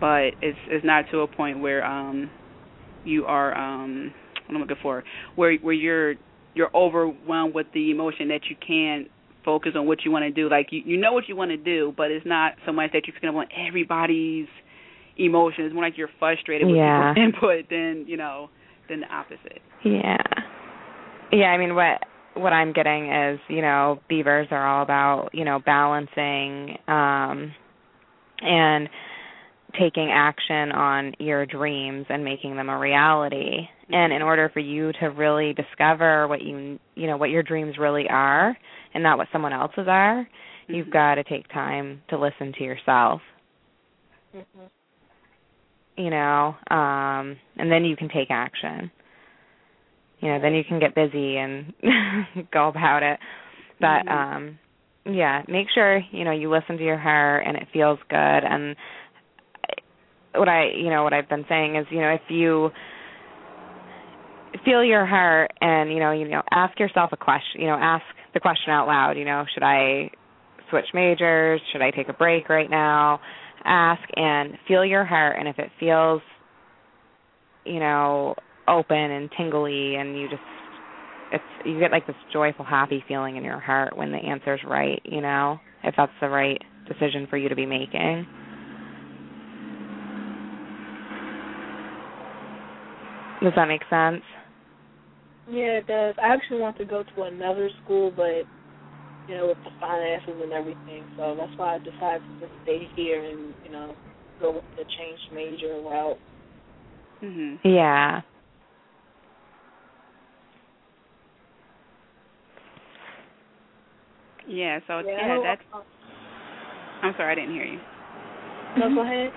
but it's it's not to a point where um you are um what I'm looking for where where you're you're overwhelmed with the emotion that you can't focus on what you want to do like you you know what you want to do but it's not so much that you're going to want everybody's emotions. More like you're frustrated with Yeah. people's input than you know than the opposite. Yeah. Yeah, I mean what what I'm getting is, you know, beavers are all about, you know, balancing um and taking action on your dreams and making them a reality. And in order for you to really discover what you you know, what your dreams really are and not what someone else's are, you've Mhm. got to take time to listen to yourself. Mhm. you know um and then you can take action you know then you can get busy and go about it but Mhm. um yeah make sure you know you listen to your heart and it feels good and what i you know what i've been saying is you know if you feel your heart and you know you know ask yourself a question you know ask the question out loud you know should i switch majors? Should I take a break right now? Ask and feel your heart and if it feels you know, open and tingly and you just it's you get like this joyful happy feeling in your heart when the answer's right, you know, if that's the right decision for you to be making. Does that make sense? Yeah, it does. I actually want to go to another school, but you know, with the finances and everything, so that's why I decided to just stay here and you know go with the change major route. Mhm. Yeah. Yeah, so Yeah, yeah, I- that's I'm sorry, I didn't hear you. No, go ahead.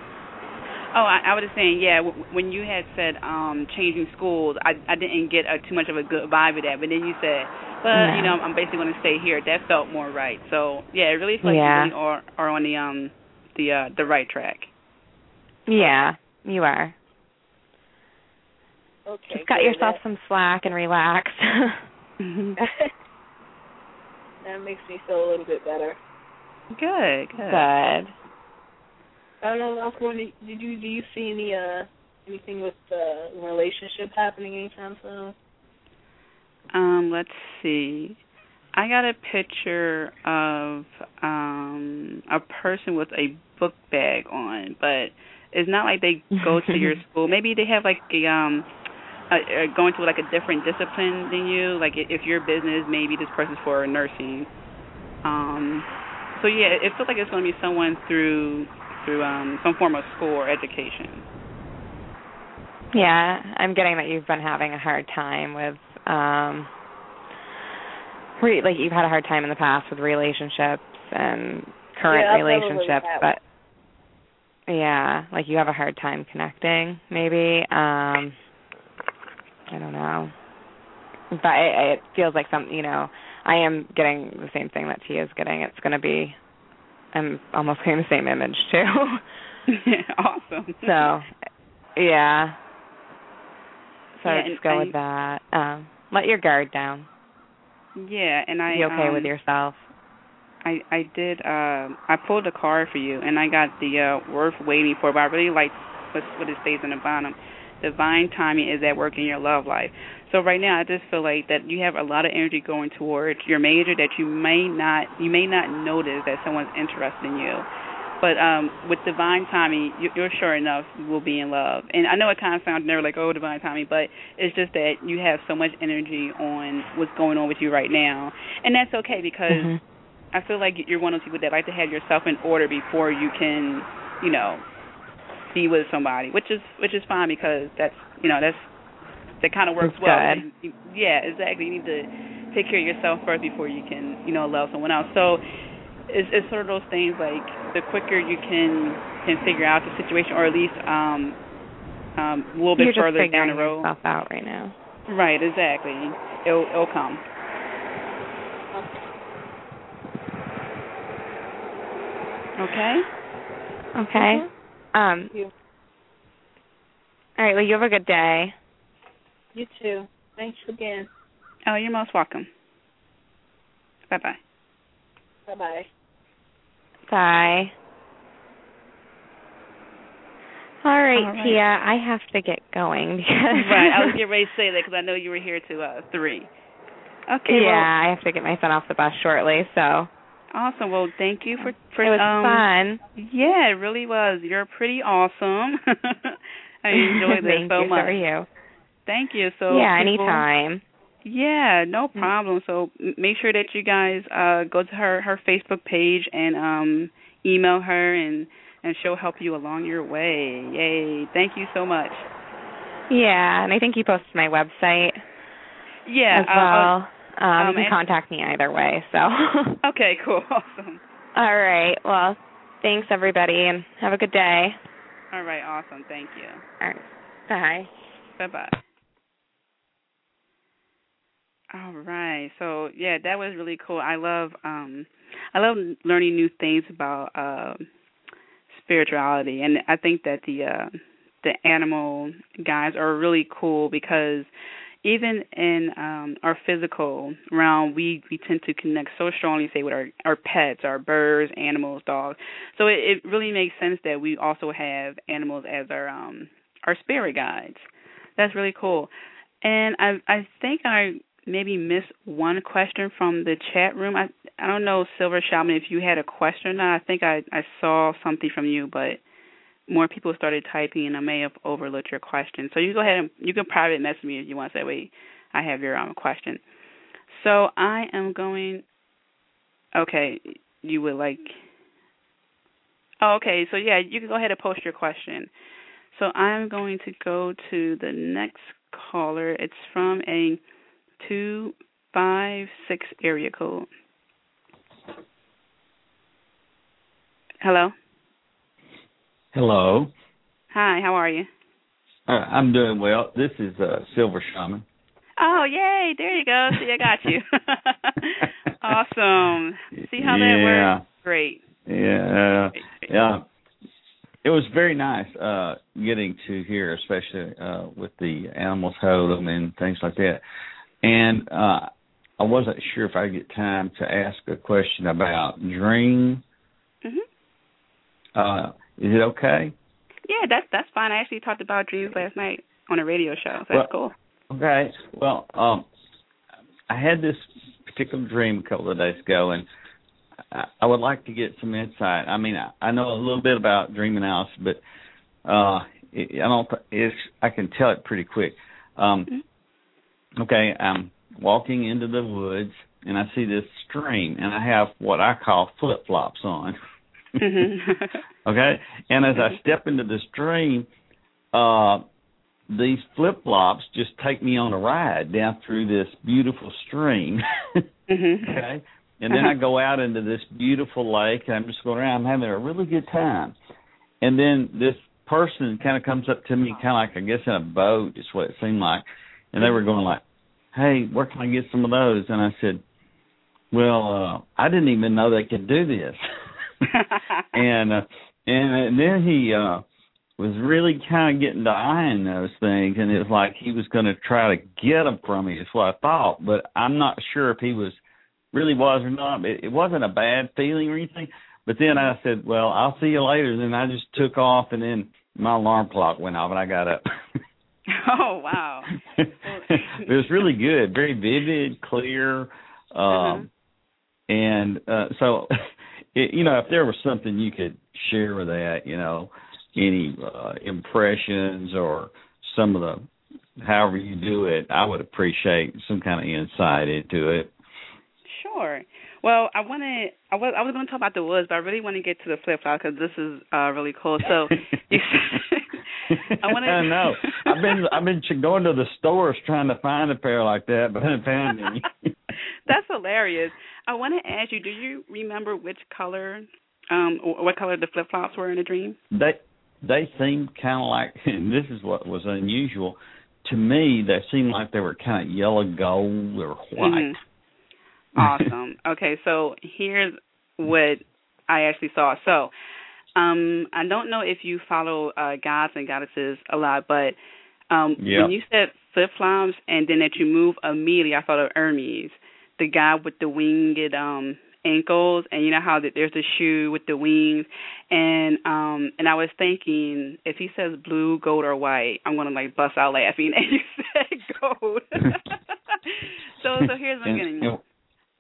Oh, I, I was just saying, yeah. W- when you had said um changing schools, I I didn't get a, too much of a good vibe of that. But then you said, well, No. you know, I'm basically going to stay here. That felt more right. So yeah, it really feels like Yeah. you really are are on the um the uh the right track. Yeah, you are. Okay. Just cut good. yourself some slack and relax. That, makes me feel a little bit better. good, good. Good. I don't know. Wondering, did you do you see any uh anything with the relationship happening anytime soon? Um, let's see. I got a picture of um a person with a book bag on, but it's not like they go to your school. Maybe they have like a um a, a going to like a different discipline than you. Like if your business, maybe this person's for nursing. Um so yeah, it feels like it's going to be someone through through um some form of school or education. Yeah, I'm getting that you've been having a hard time with um re- like you've had a hard time in the past with relationships and current Yeah, I've never really relationships, but yeah, like you have a hard time connecting maybe. Um I don't know. But it, it feels like some, you know, I am getting the same thing that Tia's getting. It's going to be I'm almost getting the same image too. awesome. So, yeah. So Yeah, just go I- with that. Um, let your guard down. yeah, and I Be okay um, with yourself. I I did uh I pulled a card for you and I got the uh worth waiting for but I really like what what it states in the bottom. Divine timing is at work in your love life. So right now I just feel like that you have a lot of energy going towards your major that you may not you may not notice that someone's interested in you. But um with divine timing, you, you're sure enough will be in love. And I know it kind of sounds never like oh divine timing, but it's just that you have so much energy on what's going on with you right now, and that's okay because Mhm. I feel like you're one of those people that like to have yourself in order before you can, you know, be with somebody, which is which is fine because that's you know that's that kind of works well. yeah, exactly. You need to take care of yourself first before you can you know love someone else. So it's it's sort of those things like the quicker you can can figure out the situation, or at least um um a little bit You're just further down figuring the road. yourself out right now. Right, exactly. It'll it'll come. Okay. Okay. Um. you. All right. Well, you have a good day. You too. Thanks again. Oh, you're most welcome. Bye bye. Bye bye. Bye. All right, All right. Tia. I have to get going because right, I was getting ready to say that because I know you were here to uh three. Okay. yeah, I have to get my son off the bus shortly. So Well, awesome. Well, thank you for for it was um. fun. Yeah, it really was. You're pretty awesome. I enjoyed this Thank so you. much. So you? Thank you. So yeah, people- anytime. Yeah, no Mm-hmm. problem. So make sure that you guys uh go to her her Facebook page and um email her and and she'll help you along your way. Yay. Thank you so much. Yeah, and I think you posted my website Yeah. as uh, well. um, um, you can contact me either way. So. uh, okay, cool. Awesome. All right. Well, thanks everybody, and have a good day. All right, awesome. Thank you. All right. Bye. Bye bye. All right. So yeah, that was really cool. I love um I love learning new things about um spirituality and I think that the uh the animal guys are really cool because even in um our physical realm we we tend to connect so strongly say with our our pets our birds animals dogs. So it, it really makes sense that we also have animals as our um our spirit guides. That's really cool. And i i think i maybe missed one question from the chat room. I i don't know silver shaman if you had a question or not. I think i i saw something from you but more people started typing, and I may have overlooked your question. So you go ahead and you can private message me if you want to say, "Wait, I have your um question." So I am going. Okay, you would like. Oh, okay. So yeah, you can go ahead and post your question. So I'm going to go to the next caller. It's from a two five six area code. Hello. Hello. Hi, how are you? Uh, I'm doing well. This is uh, Silver Shaman. Oh, yay. There you go. See, I got you. awesome. See how yeah. that works? Great. Yeah. Yeah. It was very nice uh getting to hear, especially uh with the animals totem and things like that. And uh I wasn't sure if I get time to ask a question about dream. Mhm. Uh is it okay? Yeah, that's that's fine. I actually talked about dreams last night on a radio show. So that's well, cool. Okay. Well, um I had this particular dream a couple of days ago and I, I would like to get some insight. I mean, I, I know a little bit about dream analysis, but uh it, I don't it's I can tell it pretty quick. Um mm-hmm. okay, I'm walking into the woods and I see this stream and I have what I call flip-flops on. Mm-hmm. okay, and as I step into the stream, uh, these flip flops just take me on a ride down through this beautiful stream. mm-hmm. Okay, and then I go out into this beautiful lake, and I'm just going around. I'm having a really good time, and then this person kind of comes up to me, kind of like I guess in a boat, is what it seemed like, and they were going like, "Hey, where can I get some of those?" And I said, "Well, uh, I didn't even know they could do this." and uh, and then he uh was really kind of getting to eyeing those things, and it was like he was going to try to get them from me. Is what I thought, but I'm not sure if he was really was or not. It, it wasn't a bad feeling or anything. But then I said, "Well, I'll see you later." Then I just took off, and then my alarm clock went off, and I got up. oh wow! it was really good, very vivid, clear, um, uh-huh. and uh, so it, you know, if there was something you could share with that, you know, any uh, impressions or some of the however you do it, I would appreciate some kind of insight into it. Sure. Well, I want to. I was I was going to talk about the woods, but I really want to get to the flip flop because this is uh really cool. So, I want to. I know. I've been I've been going to the stores trying to find a pair like that, but I haven't found any. That's hilarious. I want to ask you, do you remember which color, um, what color the flip flops were in a dream? They they seemed kind of like, and this is what was unusual to me. They seemed like they were kind of yellow gold or white. Mm-hmm. Awesome. okay, so here's what I actually saw. So, um, I don't know if you follow uh, gods and goddesses a lot, but um, when you said flip flops and then that you move immediately, I thought of Hermes the guy with the winged um ankles and you know how that there's a shoe with the wings and um and I was thinking if he says blue, gold or white, I'm gonna like bust out laughing and you said gold. so so here's what I'm getting. And,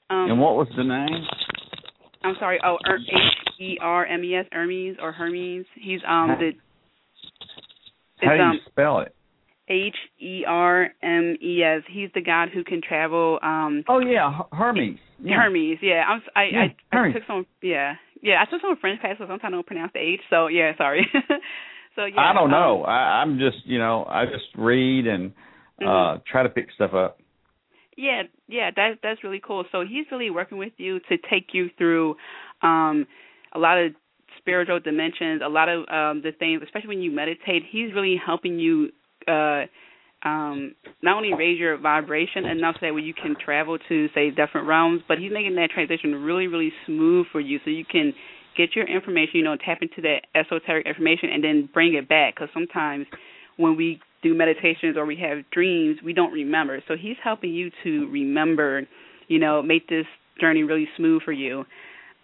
um, and what was the name? I'm sorry, oh er, H E R M E S Hermes or Hermes. He's um the How do you um, spell it? H E R M E S. He's the god who can travel. Um, oh yeah, Hermes. Yeah. Hermes. Yeah, I'm. I, yeah, I, I Hermes. took some. Yeah, yeah. I took some French classes. Sometimes I don't pronounce the H. So yeah, sorry. so yeah. I don't know. Um, I, I'm just you know I just read and uh try to pick stuff up. Yeah, yeah, that's that's really cool. So he's really working with you to take you through um a lot of spiritual dimensions, a lot of um the things, especially when you meditate, he's really helping you uh um not only raise your vibration enough so that way you can travel to say different realms, but he's making that transition really, really smooth for you so you can get your information, you know, tap into that esoteric information and then bring it back cuz sometimes when we do meditations or we have dreams, we don't remember. So he's helping you to remember, you know, make this journey really smooth for you.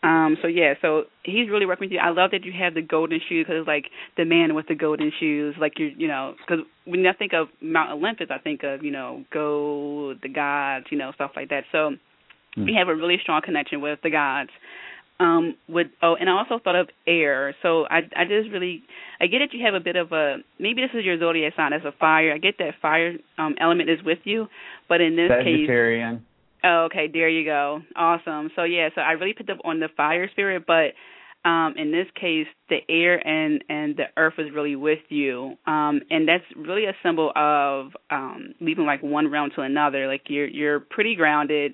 Um, so yeah, so he's really working with you. I love that you have the golden shoes because it's like the man with the golden shoes. Like you, you know, because when I think of Mount Olympus, I think of you know gold, the gods, you know, stuff like that. So mm. we have a really strong connection with the gods. Um, with oh, and I also thought of air. So I, I just really, I get that you have a bit of a maybe this is your zodiac sign as a fire. I get that fire um element is with you, but in this Sagittarian. case Oh, okay, there you go. Awesome. So yeah, so I really picked up on the fire spirit, but um in this case the air and and the earth is really with you. Um and that's really a symbol of um leaving like one realm to another. Like you're you're pretty grounded.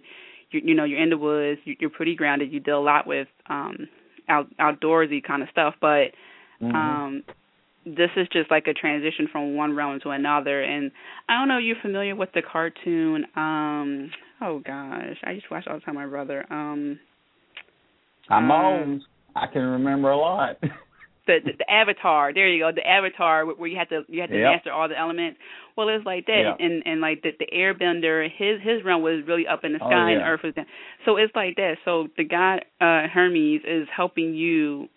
You you know, you're in the woods, you're pretty grounded. You deal a lot with um out outdoorsy kind of stuff, but mm-hmm. um this is just like a transition from one realm to another and I don't know you're familiar with the cartoon um Oh gosh, I used to watch all the time. My brother. Um, I'm um, old. I can remember a lot. the, the the Avatar. There you go. The Avatar where you had to you had to yep. master all the elements. Well, it's like that, yep. and and like the the Airbender. His his realm was really up in the oh, sky, oh, yeah. and Earth was down. So it's like that. So the god uh Hermes is helping you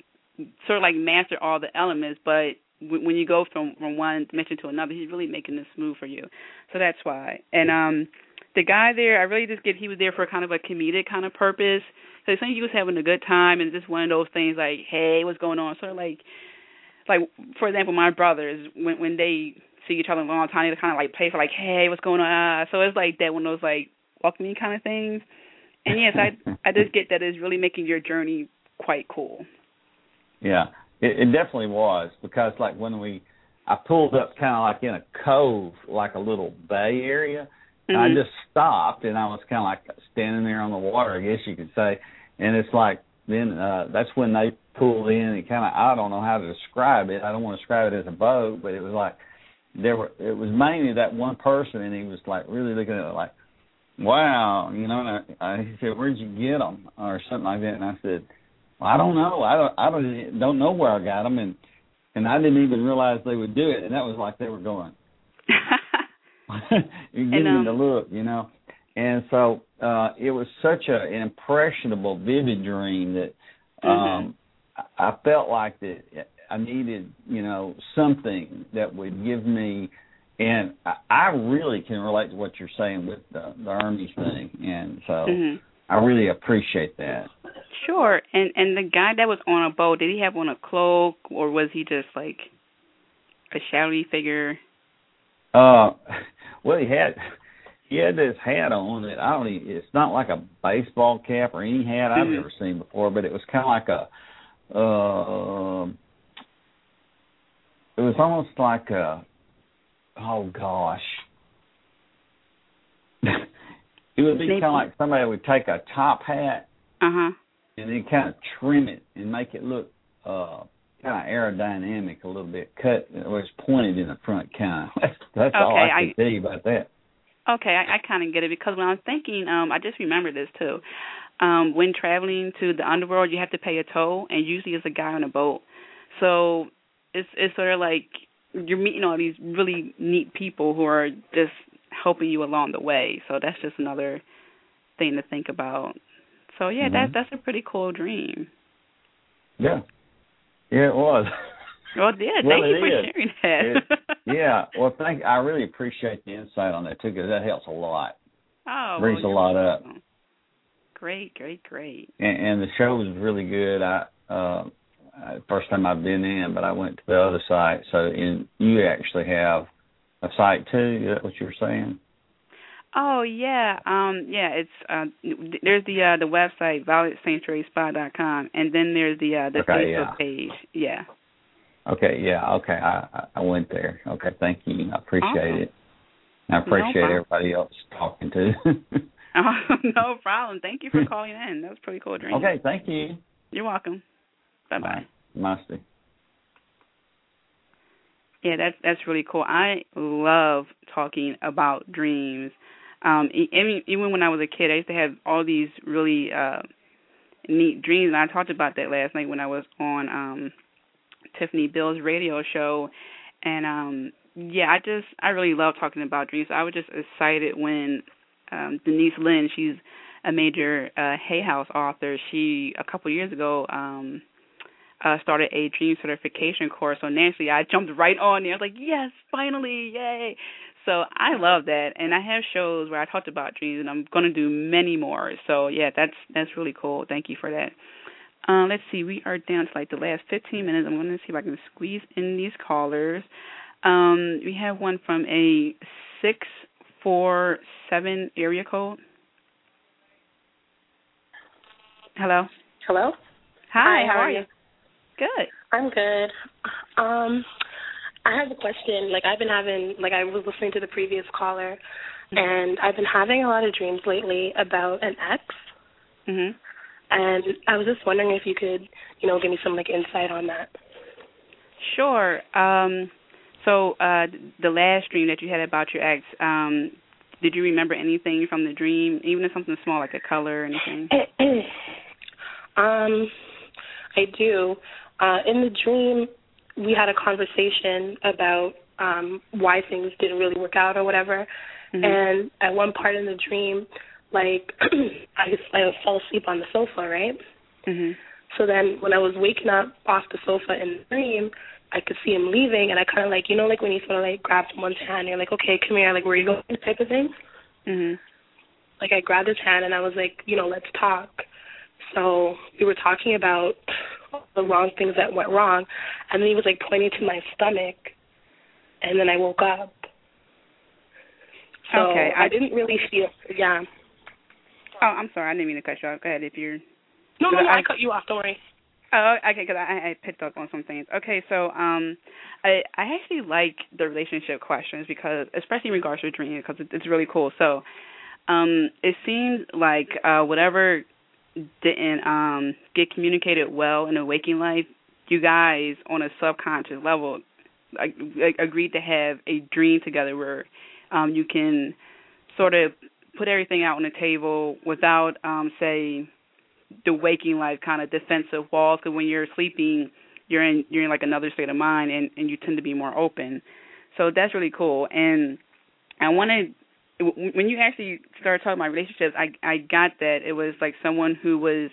sort of like master all the elements, but when you go from from one dimension to another, he's really making this smooth for you. So that's why. And um the guy there, I really just get he was there for kind of a comedic kind of purpose. So it seemed he was having a good time, and just one of those things like, hey, what's going on? Sort of like, like for example, my brothers when when they see each other in a long time, they kind of like play for like, hey, what's going on? So it's like that one of those like welcoming kind of things. And yes, I I just get that it's really making your journey quite cool. Yeah, it, it definitely was because like when we I pulled up kind of like in a cove, like a little bay area Mm-hmm. I just stopped and I was kind of like standing there on the water, I guess you could say. And it's like then uh that's when they pulled in and kind of I don't know how to describe it. I don't want to describe it as a boat, but it was like there were it was mainly that one person and he was like really looking at it like wow, you know, and I, I he said, "Where'd you get them?" or something like that, and I said, well, "I don't know. I don't. I don't don't know where I got them," and and I didn't even realize they would do it, and that was like they were going. you give um, me the look, you know. And so uh it was such a, an impressionable, vivid dream that mm-hmm. um mm-hmm. I felt like that I needed, you know, something that would give me and I really can relate to what you're saying with the, the Hermes thing, and so mm-hmm. I really appreciate that. Sure. And and the guy that was on a boat, did he have on a cloak, or was he just like a shadowy figure? Uh, well, he had he had this hat on that I don't even. It's not like a baseball cap or any hat I've mm-hmm. ever seen before, but it was kind of like a. Uh, it was almost like a. Oh gosh. it would be kind of like somebody would take a top hat. Uh-huh. And then kind of trim it and make it look uh kind of aerodynamic a little bit, cut it was pointed in the front kind of. That's, okay, all I can I, tell you about that. Okay, I, I kind of get it because when I was thinking, um, I just remember this too. Um, when traveling to the underworld, you have to pay a toll, and usually it's a guy on a boat. So it's it's sort of like you're meeting all these really neat people who are just helping you along the way. So that's just another thing to think about. So yeah, mm-hmm. that that's a pretty cool dream. Yeah, yeah, it was. Well, yeah, well, thank you for is. sharing that. Yeah, well, thank. I really appreciate the insight on that too, because that helps a lot. Oh, brings well, a lot welcome. up. Great, great, great. And, and the show was really good. I uh first time I've been in, but I went to the other site. So, in you actually have a site too. Is that what you were saying? Oh yeah, um, yeah. It's uh, there's the uh, the website violetsanctuaryspa.com, and then there's the uh, the okay, Facebook yeah. page. Yeah. Okay. Yeah. Okay. I I went there. Okay. Thank you. I appreciate awesome. it. I appreciate no everybody else talking to. oh, no problem. Thank you for calling in. That was pretty cool dream. Okay. Thank you. You're welcome. Bye bye. Namaste. Yeah, that's that's really cool. I love talking about dreams um even even when I was a kid, I used to have all these really uh neat dreams, and I talked about that last night when I was on um Tiffany Bill's radio show, and um yeah, I just I really love talking about dreams. I was just excited when um Denise Linn, she's a major uh Hay House author. She a couple years ago um uh started a dream certification course. So naturally I jumped right on there. I was like, Yes, finally, yay. So I love that and I have shows where I talked about dreams and I'm gonna do many more. So yeah, that's that's really cool. Thank you for that. Uh, let's see, we are down to like the last 15 minutes. I'm going to see if I can squeeze in these callers. Um, we have one from a 647 area code. Hello. Hello. Hi, Hi how, are you? Good. I'm good. Um, I have a question. Like I've been having, like I was listening to the previous caller, mm-hmm. and I've been having a lot of dreams lately about an ex. Mhm. And I was just wondering if you could, you know, give me some like insight on that. Sure. Um, so uh, the last dream that you had about your ex, um, did you remember anything from the dream, even if something small like a color or anything? um, I do. Uh, in the dream, we had a conversation about um, why things didn't really work out or whatever. Mm-hmm. And at one part in the dream, like I I fell asleep on the sofa, right? Mhm. So then when I was waking up off the sofa in the dream, I could see him leaving, and I kind of like you know like when you sort of like grab someone's hand, and you're like, okay, come here, like where are you going, type of thing. Mhm. Like I grabbed his hand and I was like, you know, let's talk. So we were talking about the wrong things that went wrong, and then he was like pointing to my stomach, and then I woke up. So okay, I, I didn't really feel, yeah. Oh, I'm sorry. I didn't mean to cut you off. Go ahead if you're. No, no, no. I, I cut you off. Don't worry. Oh, okay. Because I, I picked up on some things. Okay, so um, I I actually like the relationship questions because, especially in regards to dreaming, because it, it's really cool. So, um, it seems like uh, whatever didn't um get communicated well in the waking life, you guys on a subconscious level like, like, agreed to have a dream together where um you can sort of put everything out on the table without um say the waking life kind of defensive walls because when you're sleeping you're in you're in like another state of mind and and you tend to be more open. So that's really cool. And i wanted when you actually started talking about relationships i i got that it was like someone who was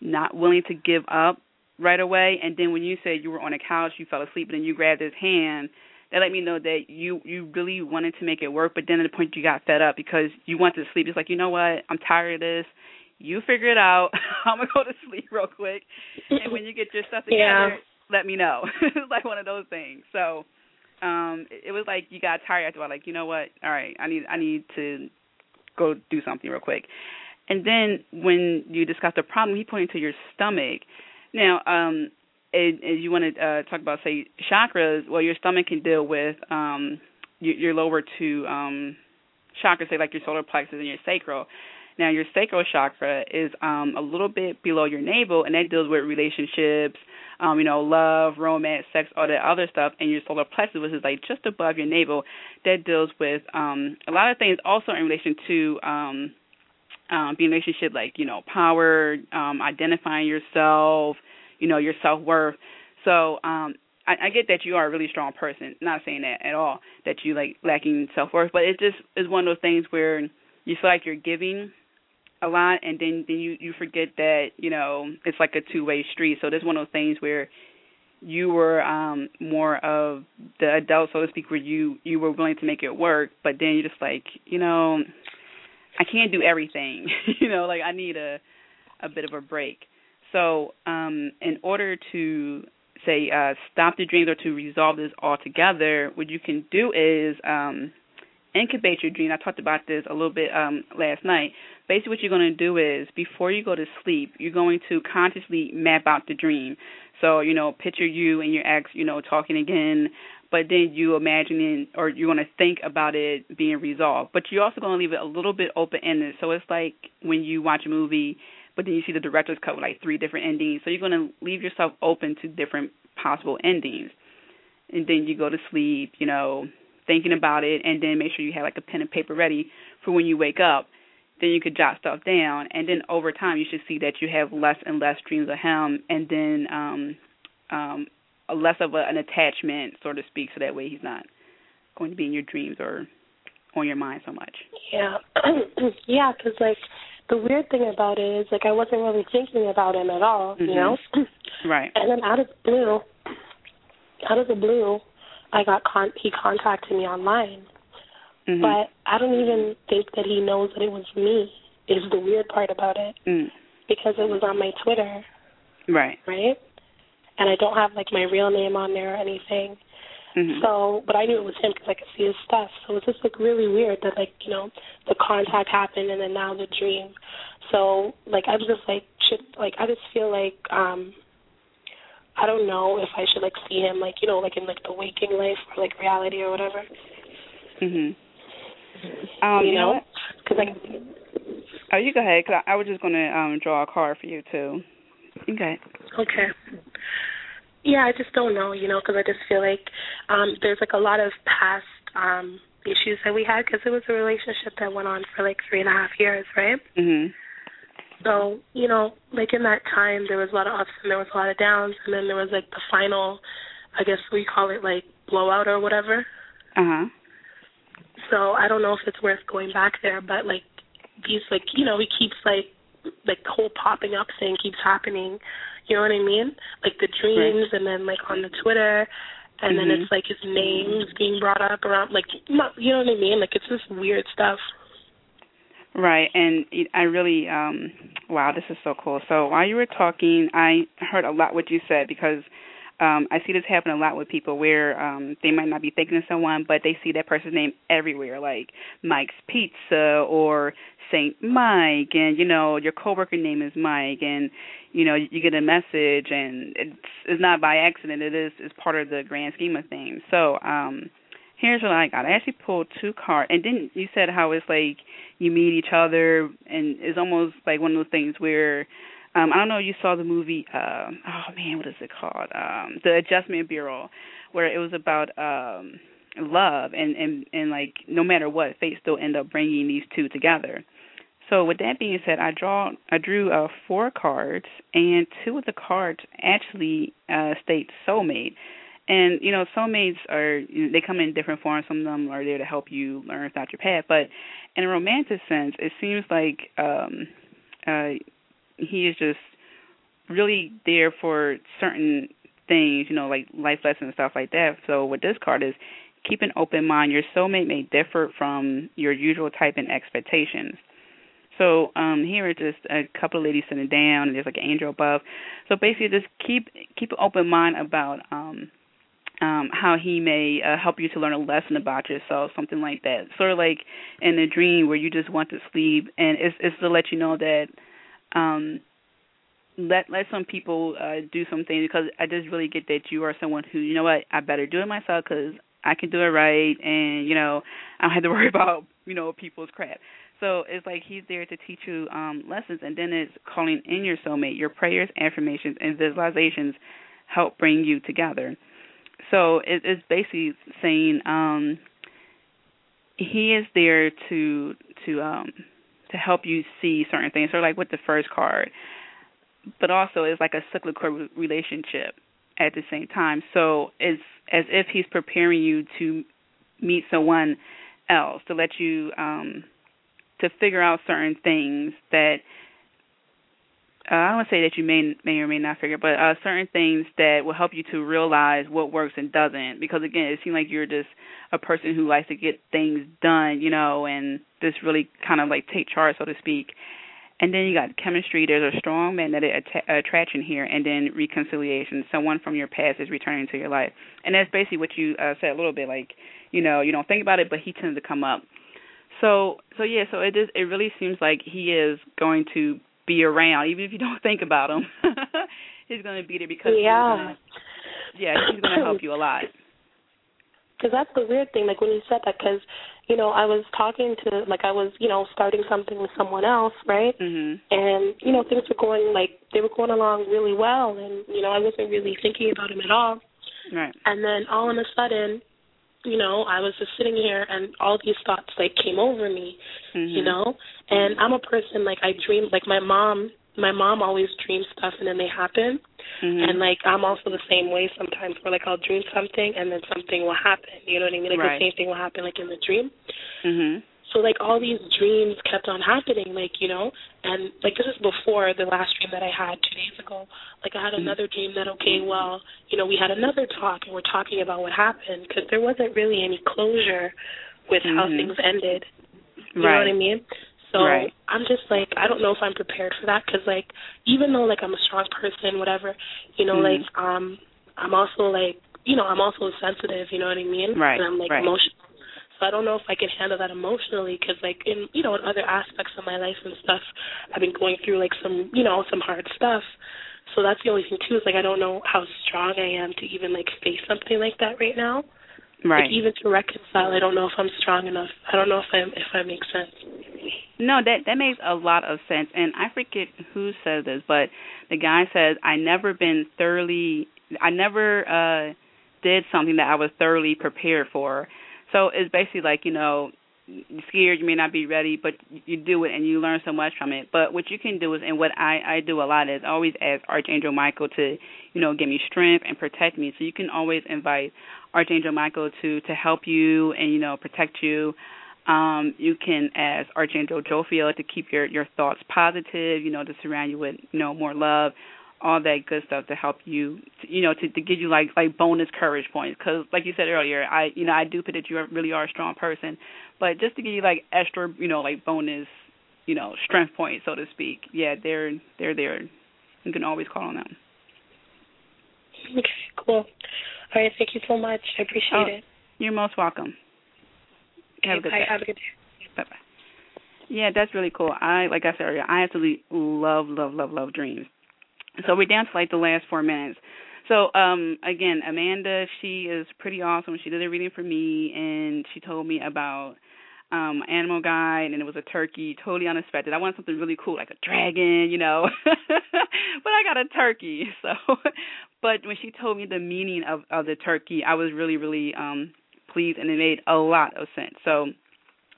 not willing to give up right away. And then when you said you were on a couch you fell asleep and then you grabbed his hand that let me know that you you really wanted to make it work, but then at the point you got fed up because you wanted to sleep. It's like you know what, I'm tired of this. You figure it out. I'm gonna go to sleep real quick, and when you get your stuff together, yeah. let me know. it's like one of those things. So um it, it was like you got tired after a while. Like you know what, all right, I need I need to go do something real quick. And then when you discussed the problem, he pointed to your stomach. Now, um, as you want to uh, talk about say chakras, well, your stomach can deal with um, your, your lower two um, chakras, say like your solar plexus and your sacral. Now, your sacral chakra is um, a little bit below your navel, and that deals with relationships, um, you know, love, romance, sex, all that other stuff. And your solar plexus, which is like just above your navel, that deals with um, a lot of things, also in relation to um, um, being relationship, like you know, power, um, identifying yourself, you know your self worth. So um I, I get that you are a really strong person. Not saying that at all that you like lacking self worth, but it just is one of those things where you feel like you're giving a lot, and then then you you forget that you know it's like a two way street. So there's one of those things where you were um more of the adult, so to speak, where you you were willing to make it work, but then you're just like you know I can't do everything. you know, like I need a a bit of a break. So, um, in order to say uh, stop the dreams or to resolve this altogether, what you can do is um, incubate your dream. I talked about this a little bit um, last night. Basically, what you're going to do is before you go to sleep, you're going to consciously map out the dream. So, you know, picture you and your ex, you know, talking again, but then you imagining or you're going to think about it being resolved. But you're also going to leave it a little bit open ended. So it's like when you watch a movie but then you see the director's cut with like three different endings. So you're going to leave yourself open to different possible endings. And then you go to sleep, you know, thinking about it, and then make sure you have like a pen and paper ready for when you wake up. Then you could jot stuff down, and then over time you should see that you have less and less dreams of him, and then um, um, less of a, an attachment, so to speak, so that way he's not going to be in your dreams or on your mind so much. Yeah, yeah, because like the weird thing about it is like I wasn't really thinking about him at all, mm-hmm. you know. right. And then out of the blue, out of the blue, I got con- he contacted me online, mm-hmm. but I don't even think that he knows that it was me. Is the weird part about it mm. because it was on my Twitter. Right. Right. And I don't have like my real name on there or anything. Mm-hmm. So, but I knew it was him because I could see his stuff. So it was just like really weird that like you know the contact happened and then now the dream. So like I was just like should like I just feel like um I don't know if I should like see him like you know like in like the waking life or like reality or whatever. Mhm. Um, you know, because like. Oh, you go ahead. Cause I, I was just gonna um draw a card for you too. You go ahead. Okay. Yeah, I just don't know, you know, because I just feel like um there's like a lot of past um issues that we had because it was a relationship that went on for like three and a half years, right? Mhm. So you know, like in that time, there was a lot of ups and there was a lot of downs, and then there was like the final, I guess we call it like blowout or whatever. Uh huh. So I don't know if it's worth going back there, but like these like you know he keeps like like the whole popping up thing keeps happening you know what I mean? Like the dreams, right. and then like on the Twitter, and mm-hmm. then it's like his name's being brought up around, like not, you know what I mean? Like it's just weird stuff. Right, and I really, um wow, this is so cool. So while you were talking, I heard a lot what you said because um I see this happen a lot with people where um they might not be thinking of someone, but they see that person's name everywhere, like Mike's Pizza or Saint Mike, and you know your coworker name is Mike, and you know you get a message, and it's it's not by accident. It is it's part of the grand scheme of things. So um here's what I got. I actually pulled two cards, and then you said how it's like you meet each other, and it's almost like one of those things where um I don't know. You saw the movie. Uh, oh man, what is it called? Um The Adjustment Bureau, where it was about um love and and and like no matter what, fate still end up bringing these two together. So with that being said, I draw I drew uh, four cards, and two of the cards actually uh, state soulmate. And you know, soulmates are they come in different forms. Some of them are there to help you learn about your path, but in a romantic sense, it seems like um, uh, he is just really there for certain things, you know, like life lessons and stuff like that. So with this card is keep an open mind. Your soulmate may differ from your usual type and expectations. So um here are just a couple of ladies sitting down and there's like an angel above. So basically just keep keep an open mind about um um how he may uh, help you to learn a lesson about yourself, something like that. Sort of like in a dream where you just want to sleep and it's it's to let you know that um let let some people uh do something because I just really get that you are someone who you know what I better do it myself because I can do it right and you know I don't have to worry about you know people's crap. So it's like he's there to teach you um lessons and then it's calling in your soulmate. Your prayers, affirmations and visualizations help bring you together. So it, it's basically saying um he is there to to um to help you see certain things. So like with the first card, but also it's like a cyclical relationship at the same time. So it's as if he's preparing you to meet someone else to let you um to figure out certain things that uh, I don't want to say that you may may or may not figure, but uh, certain things that will help you to realize what works and doesn't. Because again, it seems like you're just a person who likes to get things done, you know, and just really kind of like take charge, so to speak. And then you got chemistry. There's a strong magnetic att- attraction here, and then reconciliation. Someone from your past is returning to your life, and that's basically what you uh, said a little bit. Like, you know, you don't think about it, but he tends to come up. So, so yeah, so it is. It really seems like he is going to be around, even if you don't think about him. he's going to be there because yeah, he's gonna, yeah, he's going to help you a lot. Because that's the weird thing, like when you said that, because you know I was talking to, like I was, you know, starting something with someone else, right? Mm-hmm. And you know things were going like they were going along really well, and you know I wasn't really thinking about him at all. Right. And then all of a sudden, you know, I was just sitting here and all these thoughts like came over me, mm-hmm. you know. And I'm a person like I dream like my mom my mom always dreams stuff and then they happen. Mm-hmm. And like I'm also the same way sometimes where like I'll dream something and then something will happen. You know what I mean? Like right. the same thing will happen like in the dream. Mhm. So like all these dreams kept on happening, like you know, and like this is before the last dream that I had two days ago. Like I had Mm-hmm. another dream that okay, well, you know, we had another talk and we're talking about what happened because there wasn't really any closure with how Mhm. things ended. You Right. know what I mean? So Right. I'm just like I don't know if I'm prepared for that because like even though like I'm a strong person, whatever, you know, Mhm. like um I'm also like you know I'm also sensitive. You know what I mean? Right, And I'm like right. emotional. So I don't know if I can handle that emotionally because like in you know in other aspects of my life and stuff, I've been going through like some you know some hard stuff. So that's the only thing too is like I don't know how strong I am to even like face something like that right now. Right. Like even to reconcile, I don't know if I'm strong enough. I don't know if I if I make sense. No, that that makes a lot of sense, and I forget who said this, but the guy says I never been thoroughly, I never uh did something that I was thoroughly prepared for. So it's basically like you know, you're scared, you may not be ready, but you do it and you learn so much from it. But what you can do is, and what I I do a lot is always ask Archangel Michael to, you know, give me strength and protect me. So you can always invite Archangel Michael to to help you and you know protect you. Um, you can ask Archangel Jophiel to keep your your thoughts positive, you know, to surround you with you know more love, all that good stuff to help you, to, you know, to to give you like like bonus courage points. Because like you said earlier, I you know I do put that you are, really are a strong person, but just to give you like extra, you know, like bonus, you know, strength points, so to speak. Yeah, they're they're there. You can always call on them. Okay, cool. All right, thank you so much. I appreciate Oh, it. You're most welcome. Have a good bye. day. Have a good day. Bye bye. Yeah, that's really cool. I like I said earlier, I absolutely love, love, love, love dreams. So we're down to like the last four minutes. So um again, Amanda, she is pretty awesome. She did a reading for me and she told me about um animal guide and it was a turkey, totally unexpected. I wanted something really cool, like a dragon, you know. but I got a turkey. So but when she told me the meaning of, of the turkey, I was really, really um pleased and it made a lot of sense. So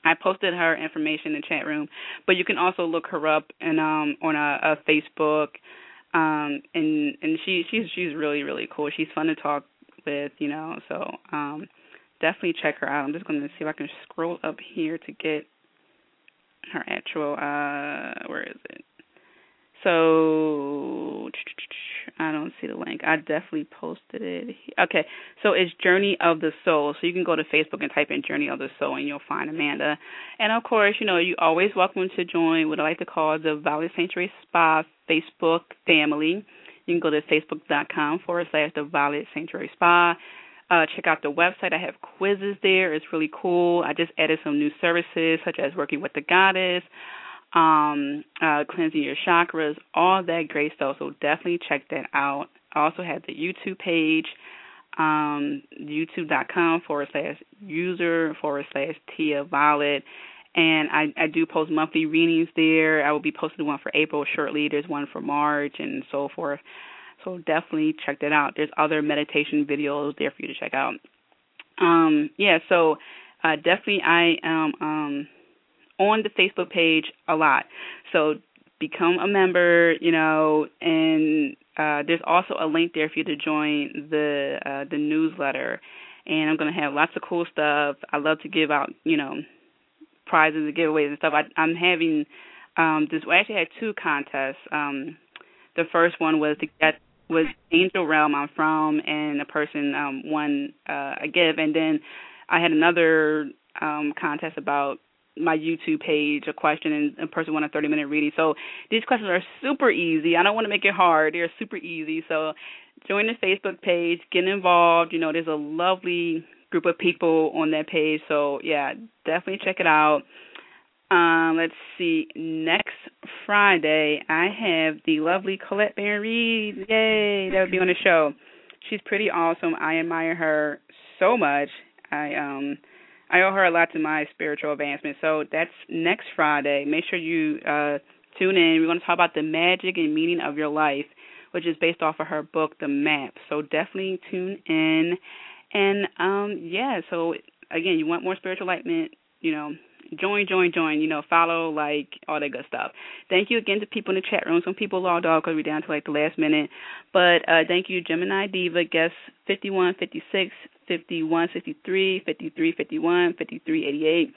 I posted her information in the chat room, but you can also look her up and um on a, a Facebook. Um and and she she's she's really really cool. She's fun to talk with, you know. So um definitely check her out. I'm just going to see if I can scroll up here to get her actual uh where is it? So I don't see the link. I definitely posted it. Okay, so it's Journey of the Soul. So you can go to Facebook and type in Journey of the Soul, and you'll find Amanda. And of course, you know you're always welcome to join what I like to call the Violet Sanctuary Spa Facebook family. You can go to facebook.com forward slash the Violet Sanctuary Spa. Uh, check out the website. I have quizzes there. It's really cool. I just added some new services such as working with the goddess, um, uh, cleansing your chakras, all that great stuff. So definitely check that out. I also have the YouTube page, um, youtube.com forward slash user forward slash Tia Violet. And I, I do post monthly readings there. I will be posting one for April shortly. There's one for March and so forth. So definitely check that out. There's other meditation videos there for you to check out. Um, yeah, so uh, definitely I am um, on the Facebook page a lot. So become a member, you know, and uh, there's also a link there for you to join the uh, the newsletter. And I'm gonna have lots of cool stuff. I love to give out, you know, prizes and giveaways and stuff. I, I'm having um, this. We actually had two contests. Um, the first one was to get was Angel Realm I'm from, and a person um, won uh, a gift, and then I had another um, contest about my YouTube page, a question, and a person won a 30 minute reading. So these questions are super easy. I don't want to make it hard. They're super easy. So join the Facebook page, get involved. You know, there's a lovely group of people on that page. So yeah, definitely check it out. Um, let's see. Next Friday, I have the lovely Colette Baron-Reid. Yay! That would be on the show. She's pretty awesome. I admire her so much. I um I owe her a lot to my spiritual advancement. So that's next Friday. Make sure you uh tune in. We're going to talk about the magic and meaning of your life, which is based off of her book, The Map. So definitely tune in. And um yeah, so again, you want more spiritual enlightenment, you know, join, join, join. You know, follow, like all that good stuff. Thank you again to people in the chat room. Some people logged off because we're down to like the last minute. But uh, thank you, Gemini Diva, guest 51, 56, 51, 63, 53, 51, 53, 88.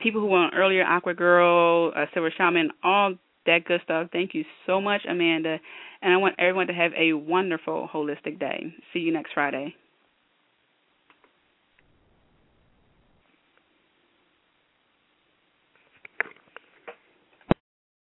People who were on earlier, Aqua Girl, uh, Silver Shaman, all that good stuff. Thank you so much, Amanda. And I want everyone to have a wonderful holistic day. See you next Friday.